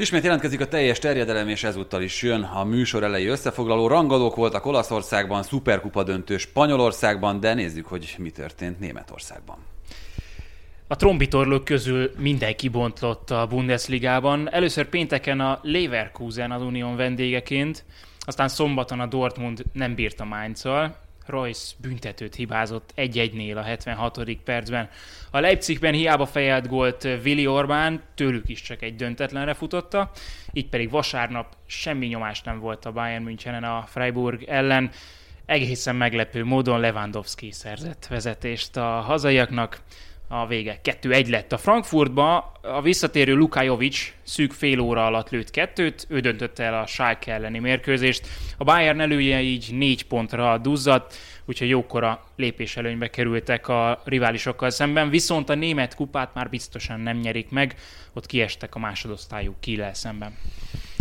Ismét jelentkezik a teljes terjedelem, és ezúttal is jön a műsor elejé összefoglaló. Rangadók voltak Olaszországban, szuperkupa döntő Spanyolországban, de nézzük, hogy mi történt Németországban. A trombitorlók közül mindenki bontlott a Bundesligában. Először pénteken a Leverkusen az Unión vendégeként, aztán szombaton a Dortmund nem bírta Mainz-szal, Royce büntetőt hibázott 1-1-nél a 76. percben. A Leipzigben hiába fejelt gólt Willi Orbán, tőlük is csak egy döntetlenre futotta, így pedig vasárnap semmi nyomás nem volt a Bayern Münchenen a Freiburg ellen. Egészen meglepő módon Lewandowski szerzett vezetést a hazaiaknak a vége. 2-1 lett a Frankfurtba, a visszatérő Luka Jovic szűk fél óra alatt lőtt kettőt, ő döntötte el a Schalke elleni mérkőzést. A Bayern elője így négy pontra duzzadt, úgyhogy jókora lépéselőnybe kerültek a riválisokkal szemben, viszont a német kupát már biztosan nem nyerik meg, ott kiestek a másodosztályú kiel szemben.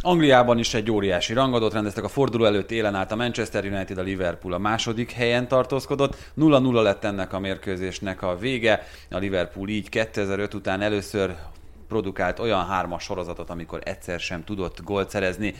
Angliában is egy óriási rangadót rendeztek a forduló előtt élen állt a Manchester United, a Liverpool a második helyen tartózkodott. 0-0 lett ennek a mérkőzésnek a vége. A Liverpool így 2005 után először produkált olyan hármas sorozatot, amikor egyszer sem tudott gólt szerezni.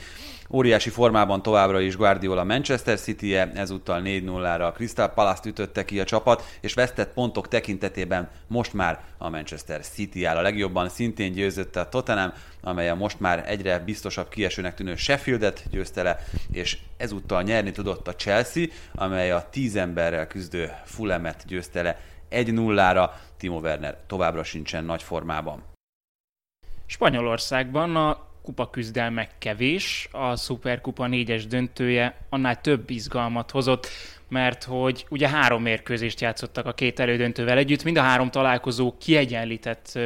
Óriási formában továbbra is Guardiola Manchester City-je, ezúttal 4-0-ra a Crystal Palace-t ütötte ki a csapat, és vesztett pontok tekintetében most már a Manchester City áll a legjobban. Szintén győzötte a Tottenham, amely a most már egyre biztosabb kiesőnek tűnő Sheffieldet győzte le, és ezúttal nyerni tudott a Chelsea, amely a 10 emberrel küzdő Fulamet győzte le 1-0-ra. Timo Werner továbbra sincsen nagy formában. Spanyolországban a kupa küzdelmek kevés, a Superkupa négyes döntője annál több izgalmat hozott, mert hogy ugye három mérkőzést játszottak a két elődöntővel együtt, mind a három találkozó kiegyenlített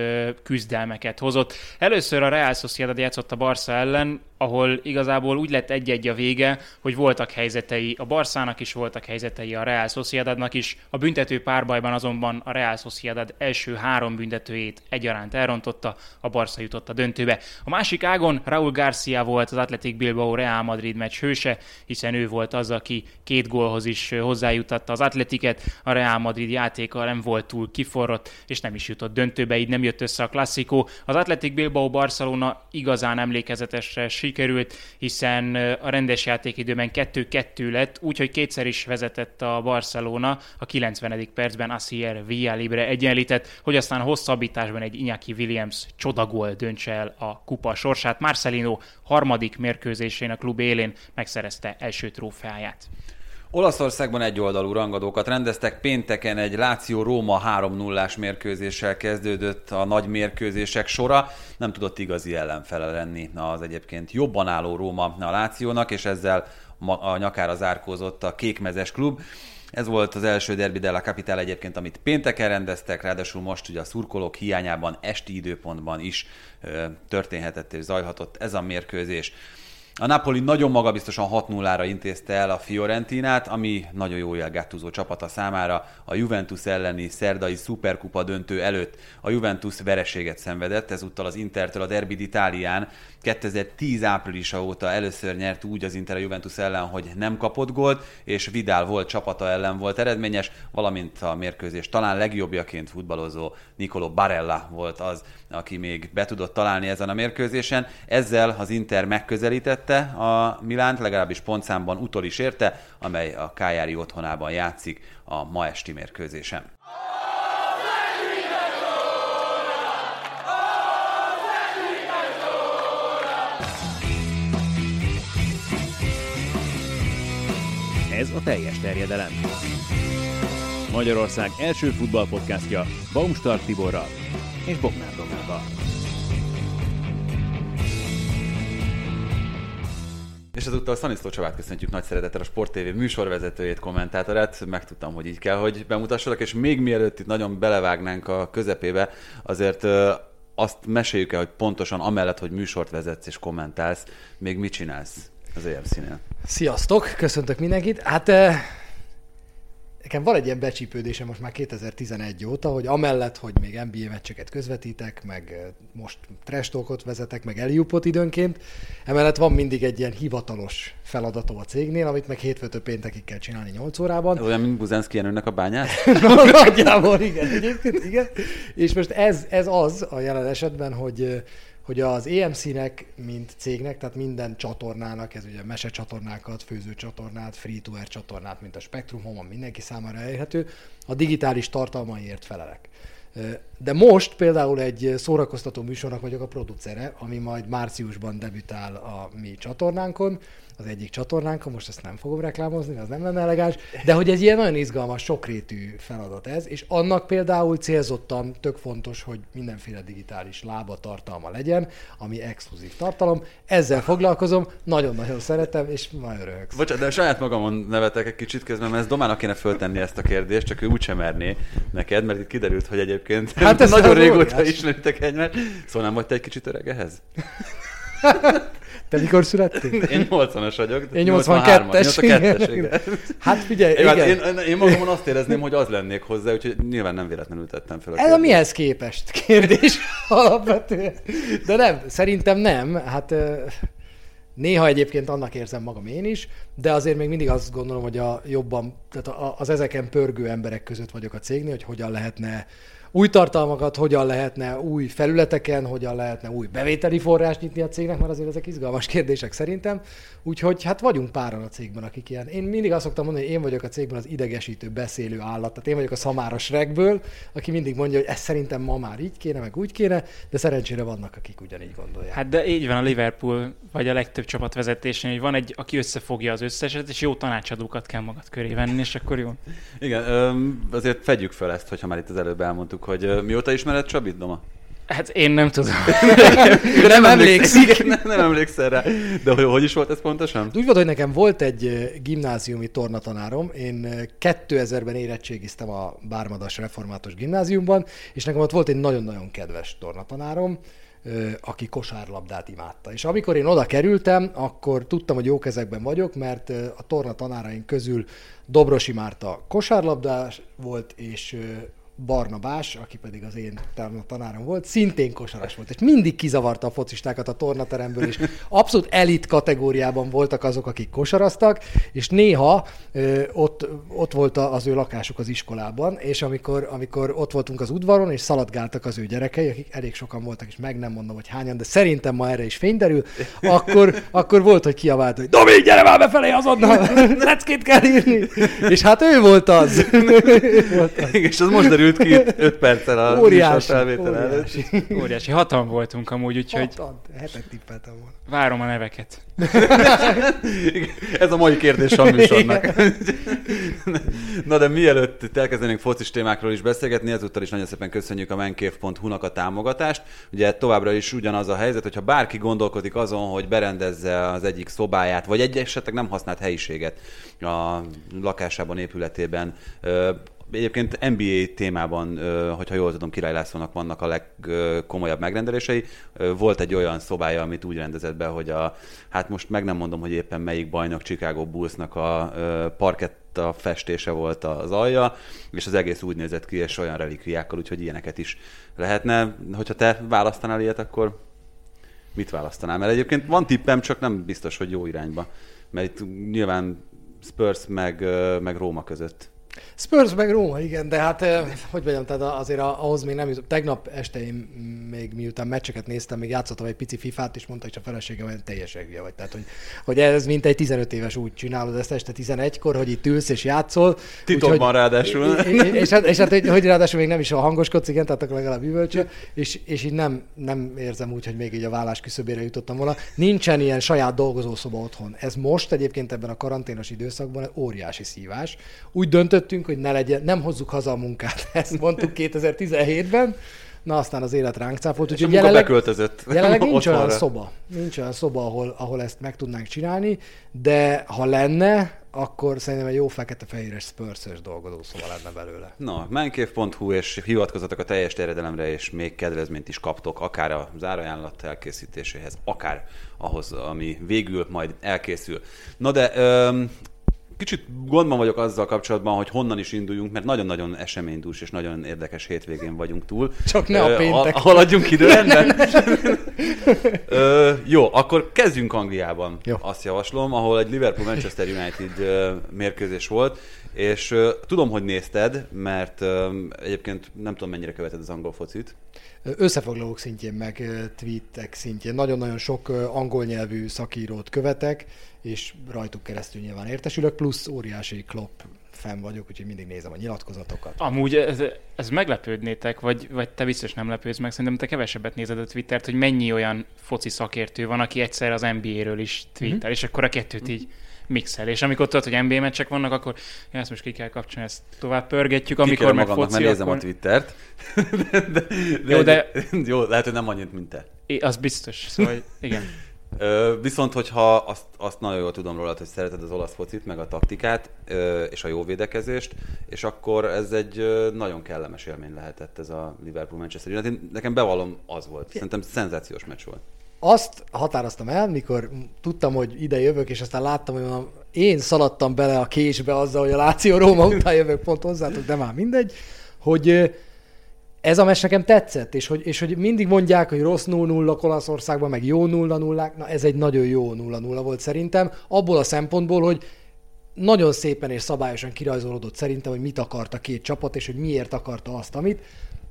küzdelmeket hozott. Először a Real Sociedad játszott a Barca ellen, ahol igazából úgy lett egy-egy a vége, hogy voltak helyzetei a Barszának is, voltak helyzetei a Real Sociedadnak is. A büntető párbajban azonban a Real Sociedad első három büntetőjét egyaránt elrontotta, a Barca jutott a döntőbe. A másik ágon Raúl Garcia volt az Athletic Bilbao Real Madrid meccs hőse, hiszen ő volt az, aki két gólhoz is hozzájutatta az Atletiket, a Real Madrid játéka nem volt túl kiforrott, és nem is jutott döntőbe, így nem jött össze a klasszikó. Az Athletic Bilbao Barcelona igazán emlékezetesre sikerült, hiszen a rendes játékidőben 2-2 lett, úgyhogy kétszer is vezetett a Barcelona, a 90. percben Asier Villalibre egyenlített, hogy aztán hosszabbításban egy Iñaki Williams csodagol döntse el a kupa sorsát. Marcelino harmadik mérkőzésén a klub élén megszerezte első trófeáját. Olaszországban egyoldalú rangadókat rendeztek. Pénteken egy Láció-Róma 3-0-ás mérkőzéssel kezdődött a nagy mérkőzések sora. Nem tudott igazi ellenfele lenni az egyébként jobban álló Róma a Lációnak, és ezzel a nyakára zárkózott a kékmezes klub. Ez volt az első Derby della Capital egyébként, amit pénteken rendeztek, ráadásul most ugye a szurkolók hiányában esti időpontban is történhetett és zajhatott ez a mérkőzés. A Napoli nagyon magabiztosan 6-0-ra intézte el a Fiorentinát, ami nagyon jó jel Gattuso csapata számára. A Juventus elleni szerdai szuperkupa döntő előtt a Juventus vereséget szenvedett, ezúttal az Intertől a Derby d'Italián 2010 áprilisa óta először nyert úgy az Inter a Juventus ellen, hogy nem kapott gólt, és Vidal volt csapata ellen volt eredményes, valamint a mérkőzés talán legjobbjaként futballozó Nicolo Barella volt az, aki még be tudott találni ezen a mérkőzésen. Ezzel az Inter megközelítette a Milánt, legalábbis pontszámban utol is érte, amely a Kájári otthonában játszik a ma esti mérkőzésen. A teljes terjedelem. Magyarország első futballpodcastja Baumstark Tiborral és Bognár Domával. És ezúttal Szaniszló Csabát köszöntjük nagy szeretettel a Sport TV műsorvezetőjét, kommentátorát. Megtudtam, hogy így kell, hogy bemutassalak, és még mielőtt itt nagyon belevágnánk a közepébe, azért azt meséljük el, hogy pontosan amellett, hogy műsort vezetsz és kommentálsz, még mit csinálsz az EFC-nél? Sziasztok, köszöntök mindenkit. Hát eh, nekem van egy ilyen becsípődésem most már 2011 óta, hogy amellett, hogy még NBA meccseket közvetítek, meg eh, most trash vezetek, meg Eliupot időnként, emellett van mindig egy ilyen hivatalos feladatom a cégnél, amit meg hétfőtől péntekig kell csinálni 8 órában. Olyan, mint Buzenszki Jenőnek a bányát? Nagyjából, igen, egyébként, igen. És most ez, ez az a jelen esetben, hogy eh, hogy az EMC-nek, mint cégnek, tehát minden csatornának, ez ugye mese csatornákat, főző csatornát, free-to-air csatornát, mint a Spectrum Home, mindenki számára elérhető, a digitális tartalmaiért felelek. De most például egy szórakoztató műsornak vagyok a producere, ami majd márciusban debütál a mi csatornánkon, az egyik csatornánkon, most ezt nem fogom reklámozni, az nem lenne elegáns, de hogy ez ilyen nagyon izgalmas, sokrétű feladat ez, és annak például célzottan tök fontos, hogy mindenféle digitális lába tartalma legyen, ami exkluzív tartalom. Ezzel foglalkozom, nagyon-nagyon szeretem, és nagyon örülök. Bocsánat, de saját magamon nevetek egy kicsit közben, mert ez Domának kéne föltenni ezt a kérdést, csak ő úgysem merné neked, mert itt kiderült, hogy egyébként hát ez nagyon régóta ismeritek egymást. Szóval nem vagy te egy kicsit öreg ehhez? Te mikor születtél? Én 80-as vagyok. Én 82-es. 82-es, igen. Hát figyelj, én, igen. Én, én, magamon azt érezném, hogy az lennék hozzá, úgyhogy nyilván nem véletlenül tettem fel a Ez a mihez képest kérdés alapvetően. De nem, szerintem nem. Hát néha egyébként annak érzem magam én is, de azért még mindig azt gondolom, hogy a jobban, tehát az ezeken pörgő emberek között vagyok a cégnél, hogy hogyan lehetne új tartalmakat hogyan lehetne új felületeken, hogyan lehetne új bevételi forrás nyitni a cégnek, mert azért ezek izgalmas kérdések szerintem. Úgyhogy hát vagyunk páran a cégben, akik ilyen. Én mindig azt szoktam mondani, hogy én vagyok a cégben az idegesítő, beszélő állat. Tehát én vagyok a szamára Shrekből, aki mindig mondja, hogy ez szerintem ma már így kéne, meg úgy kéne, de szerencsére vannak, akik ugyanígy gondolják. Hát de így van a Liverpool, vagy a legtöbb csapat vezetésén, hogy van egy, aki összefogja az összeset, és jó tanácsadókat kell magad köré venni, és akkor jó. Igen, azért fedjük fel ezt, hogyha már itt az előbb elmondtuk, hogy mióta ismered Csabit, Doma? Hát én nem tudom. De nem emlékszik. Nem, nem emlékszel rá. De hogy, hogy is volt ez pontosan? Úgy volt, hogy nekem volt egy gimnáziumi tornatanárom. Én 2000-ben érettségiztem a Bármadas Református Gimnáziumban, és nekem ott volt egy nagyon-nagyon kedves tornatanárom, aki kosárlabdát imádta. És amikor én oda kerültem, akkor tudtam, hogy jó kezekben vagyok, mert a torna tanáraink közül Dobrosi Márta kosárlabdás volt, és Barnabás, aki pedig az én tanárom volt, szintén kosaras volt, és mindig kizavarta a focistákat a tornateremből, és abszolút elit kategóriában voltak azok, akik kosaraztak, és néha ö, ott, ott volt az ő lakásuk az iskolában, és amikor, amikor ott voltunk az udvaron, és szaladgáltak az ő gyerekei, akik elég sokan voltak, és meg nem mondom, hogy hányan, de szerintem ma erre is fény derül, akkor, akkor volt, hogy kiabált, hogy Domi, gyere már befelé azonnal, leckét kell írni. És hát ő volt az. ő volt az. És az most derül derült ki 5 perccel a óriási, felvétel óriási. előtt. Óriási. Hatan voltunk amúgy, úgyhogy... Hatan, hetet tippeltem volna. Várom a neveket. Ez a mai kérdés a műsornak. Na de mielőtt elkezdenénk focis témákról is beszélgetni, ezúttal is nagyon szépen köszönjük a menkév.hu-nak a támogatást. Ugye továbbra is ugyanaz a helyzet, hogyha bárki gondolkodik azon, hogy berendezze az egyik szobáját, vagy egy esetleg nem használt helyiséget a lakásában, épületében, Egyébként NBA témában, hogyha jól tudom, Király Lászlónak vannak a legkomolyabb megrendelései. Volt egy olyan szobája, amit úgy rendezett be, hogy a, hát most meg nem mondom, hogy éppen melyik bajnok Chicago Bullsnak a parkett a festése volt az alja, és az egész úgy nézett ki, és olyan relikviákkal, úgyhogy ilyeneket is lehetne. Hogyha te választanál ilyet, akkor mit választanál? Mert egyébként van tippem, csak nem biztos, hogy jó irányba. Mert itt nyilván Spurs meg, meg Róma között Spurs meg Róma, igen, de hát hogy mondjam, tehát azért ahhoz még nem jutott. Tegnap este én még miután meccseket néztem, még játszottam egy pici fifát, és mondta, hogy a feleségem olyan teljes hülye vagy. Tehát, hogy, hogy ez mint egy 15 éves úgy csinálod ezt este 11-kor, hogy itt ülsz és játszol. Titokban úgy, ráadásul. És, és, hát, és hát, hogy, hogy ráadásul még nem is a hangoskodsz, igen, tehát akkor legalább üvölcső, és, és így nem, nem érzem úgy, hogy még így a vállás küszöbére jutottam volna. Nincsen ilyen saját dolgozószoba otthon. Ez most egyébként ebben a karanténos időszakban óriási szívás. Úgy döntöttünk, hogy ne legyen, nem hozzuk haza a munkát. Ezt mondtuk 2017-ben, na aztán az élet ránk cáfolt. Úgyhogy jelenleg, beköltözött. Jelenleg nincs olyan szoba, nincs olyan szoba, ahol, ahol ezt meg tudnánk csinálni, de ha lenne, akkor szerintem egy jó fekete-fehéres spurs dolgozó szoba lenne belőle. Na, menkév.hu, és hivatkozatok a teljes terjedelemre, és még kedvezményt is kaptok, akár a zárajánlat elkészítéséhez, akár ahhoz, ami végül majd elkészül. Na de öm, kicsit gondban vagyok azzal kapcsolatban, hogy honnan is induljunk, mert nagyon-nagyon eseménydús és nagyon érdekes hétvégén vagyunk túl. Csak ne a péntek. Haladjunk időrendben. Ö, jó, akkor kezdjünk Angliában. Jó. Azt javaslom, ahol egy Liverpool-Manchester United mérkőzés volt, és tudom, hogy nézted, mert egyébként nem tudom, mennyire követed az angol focit. Összefoglalók szintjén, meg tweetek szintjén. Nagyon-nagyon sok angol nyelvű szakírót követek, és rajtuk keresztül nyilván értesülök, plusz óriási Klopp fenn vagyok, úgyhogy mindig nézem a nyilatkozatokat. Amúgy ez, ez meglepődnétek, vagy, vagy te biztos nem lepődsz meg, szerintem te kevesebbet nézed a Twittert, hogy mennyi olyan foci szakértő van, aki egyszer az NBA-ről is twittel, mm-hmm. és akkor a kettőt így mixel. És amikor tudod, hogy NBA meccsek vannak, akkor ja, ezt most ki kell kapcsolni, ezt tovább pörgetjük, amikor meg foci, mert nézem akkor... a Twittert. de, de, jó, de... Jó, lehet, hogy nem annyit, mint te. É, az biztos, szóval igen. Ö, viszont, hogyha azt, azt nagyon jól tudom róla, hogy szereted az olasz focit, meg a taktikát, ö, és a jó védekezést, és akkor ez egy ö, nagyon kellemes élmény lehetett ez a Liverpool-Manchester United. Nekem bevallom, az volt. Szerintem szenzációs meccs volt. Azt határoztam el, mikor tudtam, hogy ide jövök, és aztán láttam, hogy én szaladtam bele a késbe azzal, hogy a Láció Róma után jövök pont hozzátok, de már mindegy, hogy ez a mes nekem tetszett, és hogy, és hogy mindig mondják, hogy rossz 0-0 Olaszországban, meg jó 0 0 na ez egy nagyon jó 0-0 volt szerintem, abból a szempontból, hogy nagyon szépen és szabályosan kirajzolódott szerintem, hogy mit akart a két csapat, és hogy miért akarta azt, amit.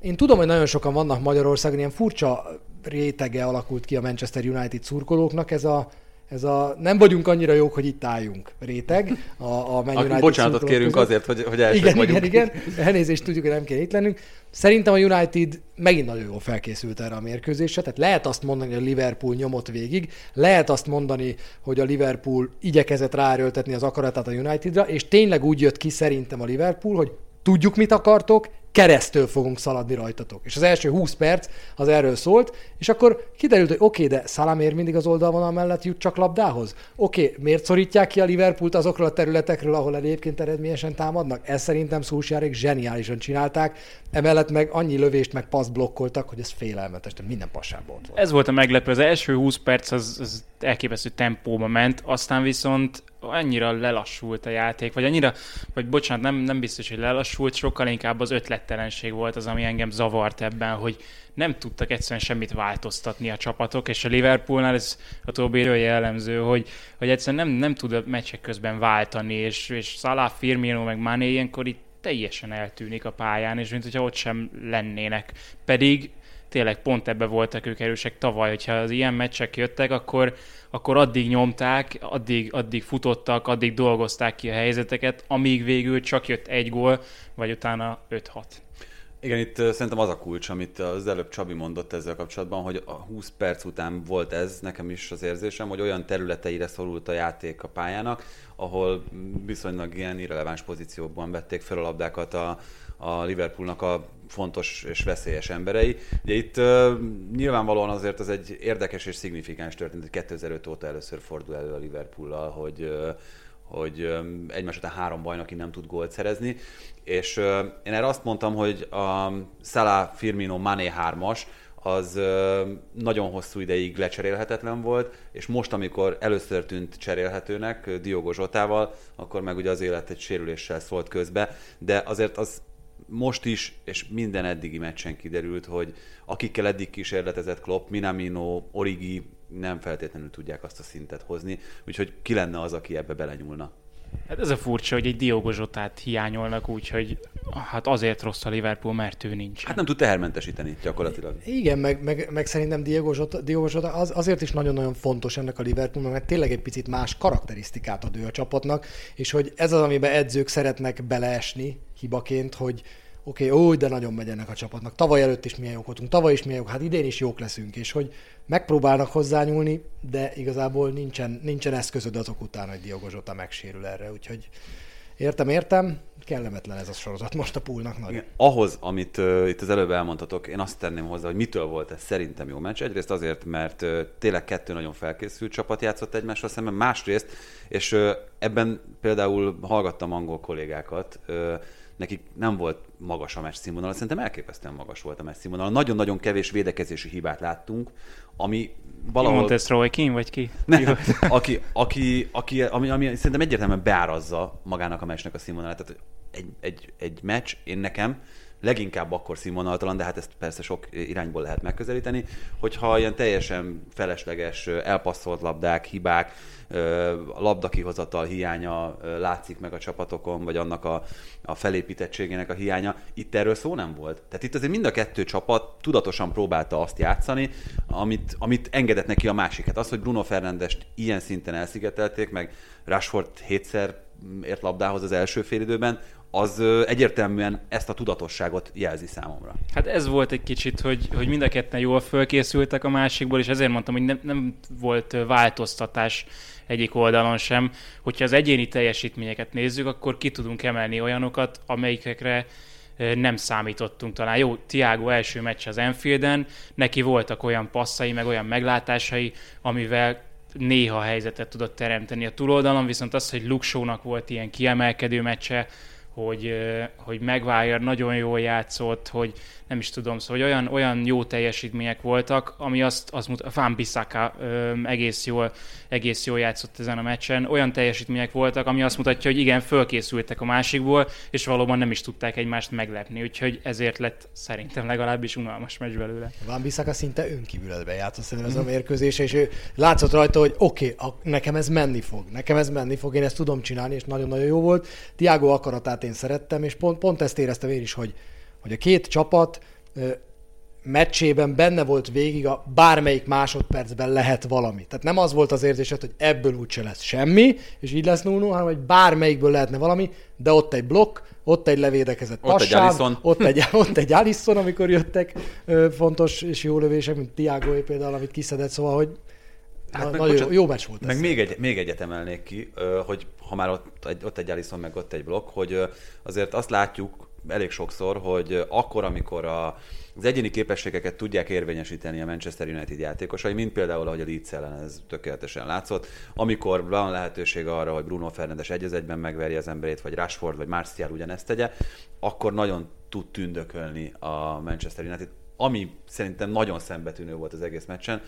Én tudom, hogy nagyon sokan vannak Magyarországon, ilyen furcsa rétege alakult ki a Manchester United szurkolóknak, ez a, ez a nem vagyunk annyira jók, hogy itt álljunk réteg. A, a Man United Bocsánatot kérünk között. azért, hogy, hogy elsők igen, vagyunk. Igen, igen, elnézést tudjuk, hogy nem kell itt lennünk. Szerintem a United megint nagyon jól felkészült erre a mérkőzésre, tehát lehet azt mondani, hogy a Liverpool nyomott végig, lehet azt mondani, hogy a Liverpool igyekezett ráerőltetni az akaratát a Unitedra, és tényleg úgy jött ki szerintem a Liverpool, hogy tudjuk, mit akartok, keresztül fogunk szaladni rajtatok. És az első 20 perc az erről szólt, és akkor kiderült, hogy oké, okay, de Szalamér mindig az oldalvonal mellett jut csak labdához? Oké, okay, miért szorítják ki a Liverpoolt azokról a területekről, ahol egyébként eredményesen támadnak? Ez szerintem Szúsjárék zseniálisan csinálták, emellett meg annyi lövést meg passz blokkoltak, hogy ez félelmetes, de minden passából volt. Ez volt a meglepő, az első 20 perc az, az elképesztő tempóba ment, aztán viszont annyira lelassult a játék, vagy annyira, vagy bocsánat, nem, nem biztos, hogy lelassult, sokkal inkább az ötlettelenség volt az, ami engem zavart ebben, hogy nem tudtak egyszerűen semmit változtatni a csapatok, és a Liverpoolnál ez a Tobi jellemző, hogy, hogy egyszerűen nem, nem tud a meccsek közben váltani, és, és Salah, Firmino, meg Mané ilyenkor itt teljesen eltűnik a pályán, és mint hogyha ott sem lennének. Pedig tényleg pont ebbe voltak ők erősek tavaly, hogyha az ilyen meccsek jöttek, akkor, akkor addig nyomták, addig, addig futottak, addig dolgozták ki a helyzeteket, amíg végül csak jött egy gól, vagy utána 5-6. Igen, itt szerintem az a kulcs, amit az előbb Csabi mondott ezzel kapcsolatban, hogy a 20 perc után volt ez, nekem is az érzésem, hogy olyan területeire szorult a játék a pályának, ahol viszonylag ilyen irreleváns pozíciókban vették fel a labdákat a, a Liverpoolnak a fontos és veszélyes emberei. Ugye itt uh, nyilvánvalóan azért ez egy érdekes és szignifikáns történet, hogy 2005 óta először fordul elő a Liverpool-al, hogy uh, hogy egymás után három bajnoki nem tud gólt szerezni, és én erre azt mondtam, hogy a Salah, Firmino, Mané hármas, az nagyon hosszú ideig lecserélhetetlen volt, és most, amikor először tűnt cserélhetőnek Diogo Zsotával, akkor meg ugye az élet egy sérüléssel szólt közbe, de azért az most is, és minden eddigi meccsen kiderült, hogy akikkel eddig kísérletezett Klopp, Minamino, Origi nem feltétlenül tudják azt a szintet hozni, úgyhogy ki lenne az, aki ebbe belenyúlna. Hát ez a furcsa, hogy egy Diogo Zsotát hiányolnak úgy, hogy hát azért rossz a Liverpool, mert ő nincs. Hát nem tud tehermentesíteni gyakorlatilag. Igen, meg, meg, meg szerintem Diogo Zsota, Diogo Zsota az, azért is nagyon-nagyon fontos ennek a Liverpool, mert tényleg egy picit más karakterisztikát ad ő a csapatnak, és hogy ez az, amiben edzők szeretnek beleesni hibaként, hogy, oké, okay, úgy, de nagyon megy ennek a csapatnak. Tavaly előtt is milyen jók voltunk, tavaly is milyen jók, hát idén is jók leszünk, és hogy megpróbálnak hozzányúlni, de igazából nincsen, nincsen eszközöd azok után, hogy Diogo Zsota megsérül erre, úgyhogy értem, értem, kellemetlen ez a sorozat most a poolnak nagy. Igen, ahhoz, amit uh, itt az előbb elmondhatok, én azt tenném hozzá, hogy mitől volt ez szerintem jó meccs. Egyrészt azért, mert uh, tényleg kettő nagyon felkészült csapat játszott egymással szemben, másrészt, és uh, ebben például hallgattam angol kollégákat, uh, nekik nem volt magas a meccs színvonal, szerintem elképesztően magas volt a meccs színvonal. Nagyon-nagyon kevés védekezési hibát láttunk, ami valahol... Ki mondta ezt Roy Keane, vagy ki? Nem, aki, aki, aki, ami, ami szerintem egyértelműen beárazza magának a meccsnek a színvonalát. Tehát egy, egy, egy meccs, én nekem leginkább akkor színvonaltalan, de hát ezt persze sok irányból lehet megközelíteni, hogyha ilyen teljesen felesleges elpasszolt labdák, hibák, labdakihozatal hiánya látszik meg a csapatokon, vagy annak a, a felépítettségének a hiánya. Itt erről szó nem volt. Tehát itt azért mind a kettő csapat tudatosan próbálta azt játszani, amit, amit engedett neki a másik. Hát az, hogy Bruno Fernandest ilyen szinten elszigetelték, meg Rashford hétszer ért labdához az első félidőben, az egyértelműen ezt a tudatosságot jelzi számomra. Hát ez volt egy kicsit, hogy, hogy mind a ketten jól fölkészültek a másikból, és ezért mondtam, hogy nem, nem volt változtatás egyik oldalon sem. Hogyha az egyéni teljesítményeket nézzük, akkor ki tudunk emelni olyanokat, amelyikekre nem számítottunk talán. Jó, Tiago első meccs az Enfielden, neki voltak olyan passzai, meg olyan meglátásai, amivel néha helyzetet tudott teremteni a túloldalon, viszont az, hogy Luxónak volt ilyen kiemelkedő meccse, hogy, hogy Maguire nagyon jól játszott, hogy nem is tudom, szóval hogy olyan, olyan jó teljesítmények voltak, ami azt, azt mutat, Van Bissaka egész jól, egész jól játszott ezen a meccsen, olyan teljesítmények voltak, ami azt mutatja, hogy igen, fölkészültek a másikból, és valóban nem is tudták egymást meglepni, úgyhogy ezért lett szerintem legalábbis unalmas meccs belőle. Van Bissaka szinte önkívületben játszott szerintem ez a mérkőzés, és ő látszott rajta, hogy oké, okay, nekem ez menni fog, nekem ez menni fog, én ezt tudom csinálni, és nagyon-nagyon jó volt. Tiago akaratát én szerettem, és pont, pont ezt éreztem én is, hogy hogy a két csapat meccsében benne volt végig a bármelyik másodpercben lehet valami. Tehát nem az volt az érzésed, hogy ebből úgyse lesz semmi, és így lesz 0 hanem hogy bármelyikből lehetne valami, de ott egy blokk, ott egy levédekezett ott egy Alisson. ott egy, ott egy Alisson, amikor jöttek fontos és jó lövések, mint Tiago például, amit kiszedett, szóval, hogy Hát Na, nagyon jó, jó meccs volt Meg még, egy, még egyet emelnék ki, hogy ha már ott egy, ott egy Alisson, meg ott egy blokk, hogy azért azt látjuk, elég sokszor, hogy akkor, amikor a, az egyéni képességeket tudják érvényesíteni a Manchester United játékosai, mint például, ahogy a Leeds ellen ez tökéletesen látszott, amikor van lehetőség arra, hogy Bruno Fernandes egy egyben megverje az emberét, vagy Rashford, vagy Martial ugyanezt tegye, akkor nagyon tud tündökölni a Manchester United, ami szerintem nagyon szembetűnő volt az egész meccsen.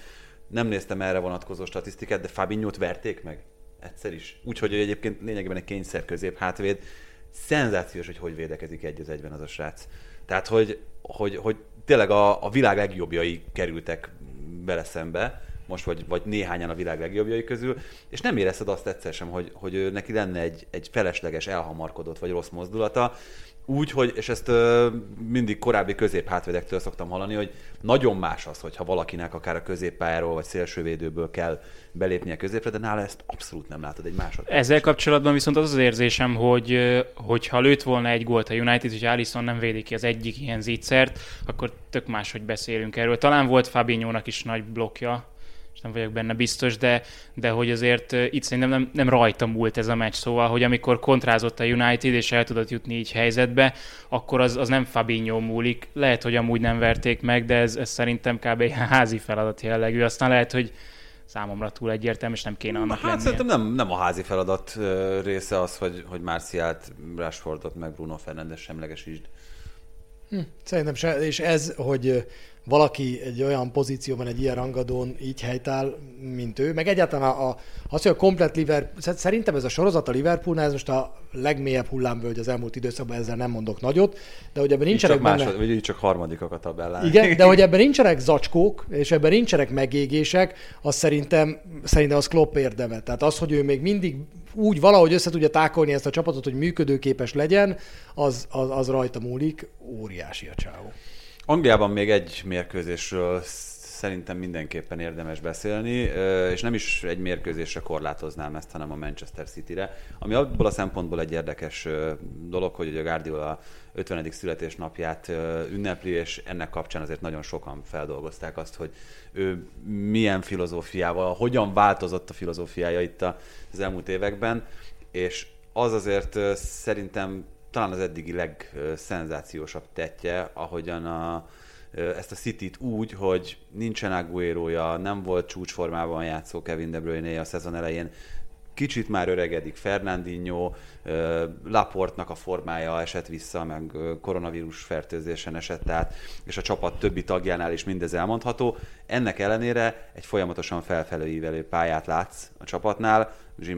Nem néztem erre vonatkozó statisztikát, de Fabinho-t verték meg egyszer is. Úgyhogy egyébként lényegében egy kényszer közép hátvéd, szenzációs, hogy hogy védekezik egy az egyben az a srác. Tehát, hogy, hogy, hogy tényleg a, a világ legjobbjai kerültek bele szembe, most vagy, vagy néhányan a világ legjobbjai közül, és nem érezted azt egyszer sem, hogy, hogy neki lenne egy, egy felesleges, elhamarkodott vagy rossz mozdulata, úgy, hogy, és ezt ö, mindig korábbi középhátvédektől szoktam hallani, hogy nagyon más az, hogyha valakinek akár a középpályáról vagy szélsővédőből kell belépni a középre, de nála ezt abszolút nem látod egy másod. Ezzel kapcsolatban viszont az az érzésem, hogy hogyha lőtt volna egy gólt a United, és Alisson nem védi ki az egyik ilyen zígyszert, akkor tök máshogy beszélünk erről. Talán volt fabinho is nagy blokja, és nem vagyok benne biztos, de, de hogy azért itt szerintem nem, nem rajta múlt ez a meccs, szóval, hogy amikor kontrázott a United, és el tudott jutni így helyzetbe, akkor az, az nem Fabinho múlik. Lehet, hogy amúgy nem verték meg, de ez, ez szerintem kb. egy házi feladat jellegű. Aztán lehet, hogy számomra túl egyértelmű, és nem kéne annak hát lennie. szerintem nem, nem a házi feladat része az, hogy, hogy Marcialt, Rashfordot, meg Bruno Fernandes semlegesítsd. Hm, szerintem se, és ez, hogy valaki egy olyan pozícióban, egy ilyen rangadón így helytáll, mint ő, meg egyáltalán a, a, az, hogy a komplet Liverpool, szerintem ez a sorozat a Liverpoolnál, ez most a legmélyebb hullámvölgy az elmúlt időszakban, ezzel nem mondok nagyot, de hogy ebben nincsenek csak benne... Másod, vagy így csak harmadikak a tabellán. Igen, de hogy ebben nincsenek zacskók, és ebben nincsenek megégések, az szerintem, szerintem az Klopp érdeme. Tehát az, hogy ő még mindig úgy valahogy össze tudja tákolni ezt a csapatot, hogy működőképes legyen, az, az, az rajta múlik, óriási a csávó. Angliában még egy mérkőzésről szerintem mindenképpen érdemes beszélni, és nem is egy mérkőzésre korlátoznám ezt, hanem a Manchester City-re, ami abból a szempontból egy érdekes dolog, hogy a Guardiola 50. születésnapját ünnepli, és ennek kapcsán azért nagyon sokan feldolgozták azt, hogy ő milyen filozófiával, hogyan változott a filozófiája itt az elmúlt években, és az azért szerintem talán az eddigi legszenzációsabb tetje, ahogyan a, ezt a City-t úgy, hogy nincsen aguero nem volt csúcsformában játszó Kevin De Bruyne a szezon elején, kicsit már öregedik Fernandinho, Laportnak a formája esett vissza, meg koronavírus fertőzésen esett át, és a csapat többi tagjánál is mindez elmondható. Ennek ellenére egy folyamatosan felfelé ívelő pályát látsz a csapatnál,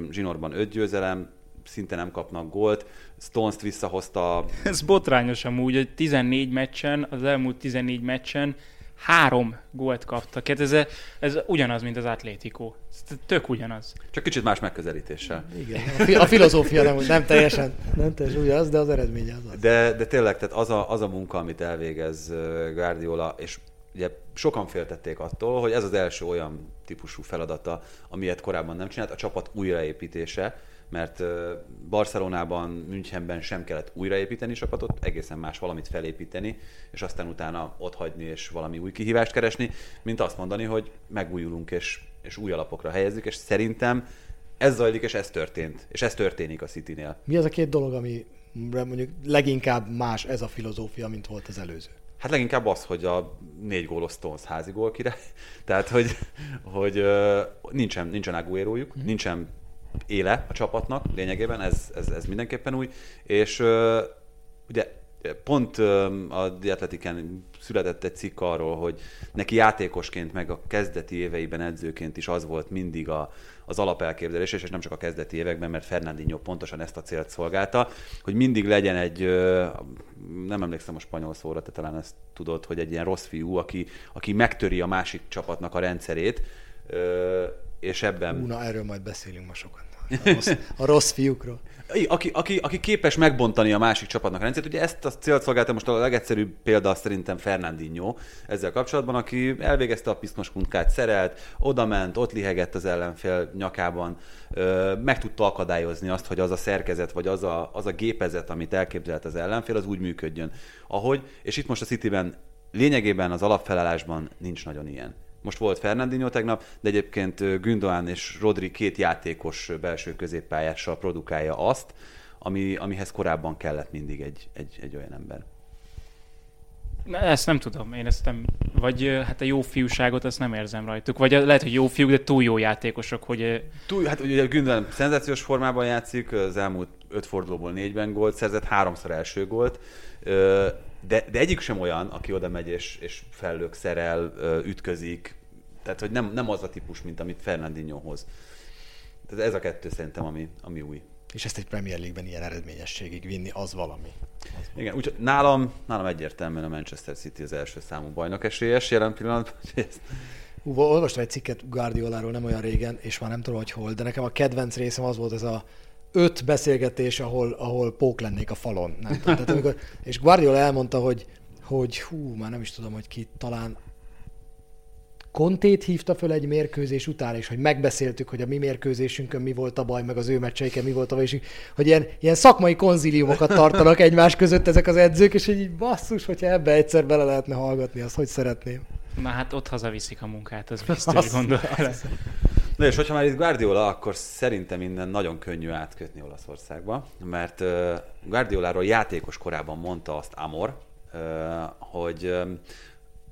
Zsinorban öt győzelem, szinte nem kapnak gólt. Stones-t visszahozta. Ez botrányos amúgy, hogy 14 meccsen, az elmúlt 14 meccsen három gólt kaptak. Hát ez, ez ugyanaz, mint az Atlético. Ez tök ugyanaz. Csak kicsit más megközelítéssel. Igen, a, fi- a filozófia nem, nem teljesen, nem teljesen ugyanaz, de az eredménye az az. De, de tényleg, tehát az a, az a munka, amit elvégez Guardiola, és ugye sokan féltették attól, hogy ez az első olyan típusú feladata, amilyet korábban nem csinált, a csapat újraépítése, mert Barcelonában, Münchenben sem kellett újraépíteni csapatot, egészen más valamit felépíteni, és aztán utána ott hagyni és valami új kihívást keresni, mint azt mondani, hogy megújulunk és, és új alapokra helyezzük, és szerintem ez zajlik, és ez történt. És ez történik a City-nél. Mi az a két dolog, ami mondjuk leginkább más ez a filozófia, mint volt az előző? Hát leginkább az, hogy a négy gólos Stones házi gól király. Tehát, hogy, hogy nincsen, nincsen Aguerojuk, mm. nincsen éle a csapatnak lényegében, ez, ez, ez mindenképpen új. És ugye pont a Dietletiken született egy cikk arról, hogy neki játékosként, meg a kezdeti éveiben edzőként is az volt mindig a, az alapelképzelés, és nem csak a kezdeti években, mert Fernandinho pontosan ezt a célt szolgálta, hogy mindig legyen egy, nem emlékszem a spanyol szóra, te talán ezt tudod, hogy egy ilyen rossz fiú, aki, aki megtöri a másik csapatnak a rendszerét, és ebben... Hú, na erről majd beszélünk ma sokat. A rossz, a rossz fiúkról. Aki, aki, aki képes megbontani a másik csapatnak a rendszert, ugye ezt a célt szolgálta most a legegyszerűbb példa szerintem Fernandinho ezzel kapcsolatban, aki elvégezte a piszkos munkát, szerelt, odament, ott lihegett az ellenfél nyakában, meg tudta akadályozni azt, hogy az a szerkezet, vagy az a, az a gépezet, amit elképzelt az ellenfél, az úgy működjön, ahogy, és itt most a Cityben lényegében az alapfelállásban nincs nagyon ilyen. Most volt Fernandinho tegnap, de egyébként Gündoğan és Rodri két játékos belső középpályással produkálja azt, ami, amihez korábban kellett mindig egy, egy, egy olyan ember. Na, ezt nem tudom, én ezt nem, vagy hát a jó fiúságot ezt nem érzem rajtuk, vagy lehet, hogy jó fiúk, de túl jó játékosok, hogy... Túl, hát ugye Gündoğan szenzációs formában játszik, az elmúlt öt fordulóból négyben gólt szerzett, háromszor első gólt, de, de egyik sem olyan, aki oda megy és, és fellök, szerel, ütközik, tehát hogy nem, nem az a típus, mint amit Fernandinho hoz. Tehát ez a kettő szerintem, ami, ami új. És ezt egy Premier League-ben ilyen eredményességig vinni, az valami. Az Igen, úgyhogy nálam, nálam egyértelműen a Manchester City az első számú bajnok esélyes jelen pillanatban. Hú, olvastam egy cikket Guardioláról nem olyan régen, és már nem tudom, hogy hol, de nekem a kedvenc részem az volt ez a öt beszélgetés, ahol, ahol pók lennék a falon. Nem tudom. Tehát amikor, és Guardiola elmondta, hogy, hogy hú, már nem is tudom, hogy ki, talán Kontét hívta föl egy mérkőzés után, és hogy megbeszéltük, hogy a mi mérkőzésünkön mi volt a baj, meg az ő meccseiken mi volt a baj, és hogy ilyen, ilyen szakmai konzíliumokat tartanak egymás között ezek az edzők, és így basszus, hogyha ebbe egyszer bele lehetne hallgatni, azt hogy szeretném. Na hát ott hazaviszik a munkát, az biztos gondol. Na és hogyha már itt Guardiola, akkor szerintem minden nagyon könnyű átkötni Olaszországba, mert Guardioláról játékos korában mondta azt Amor, hogy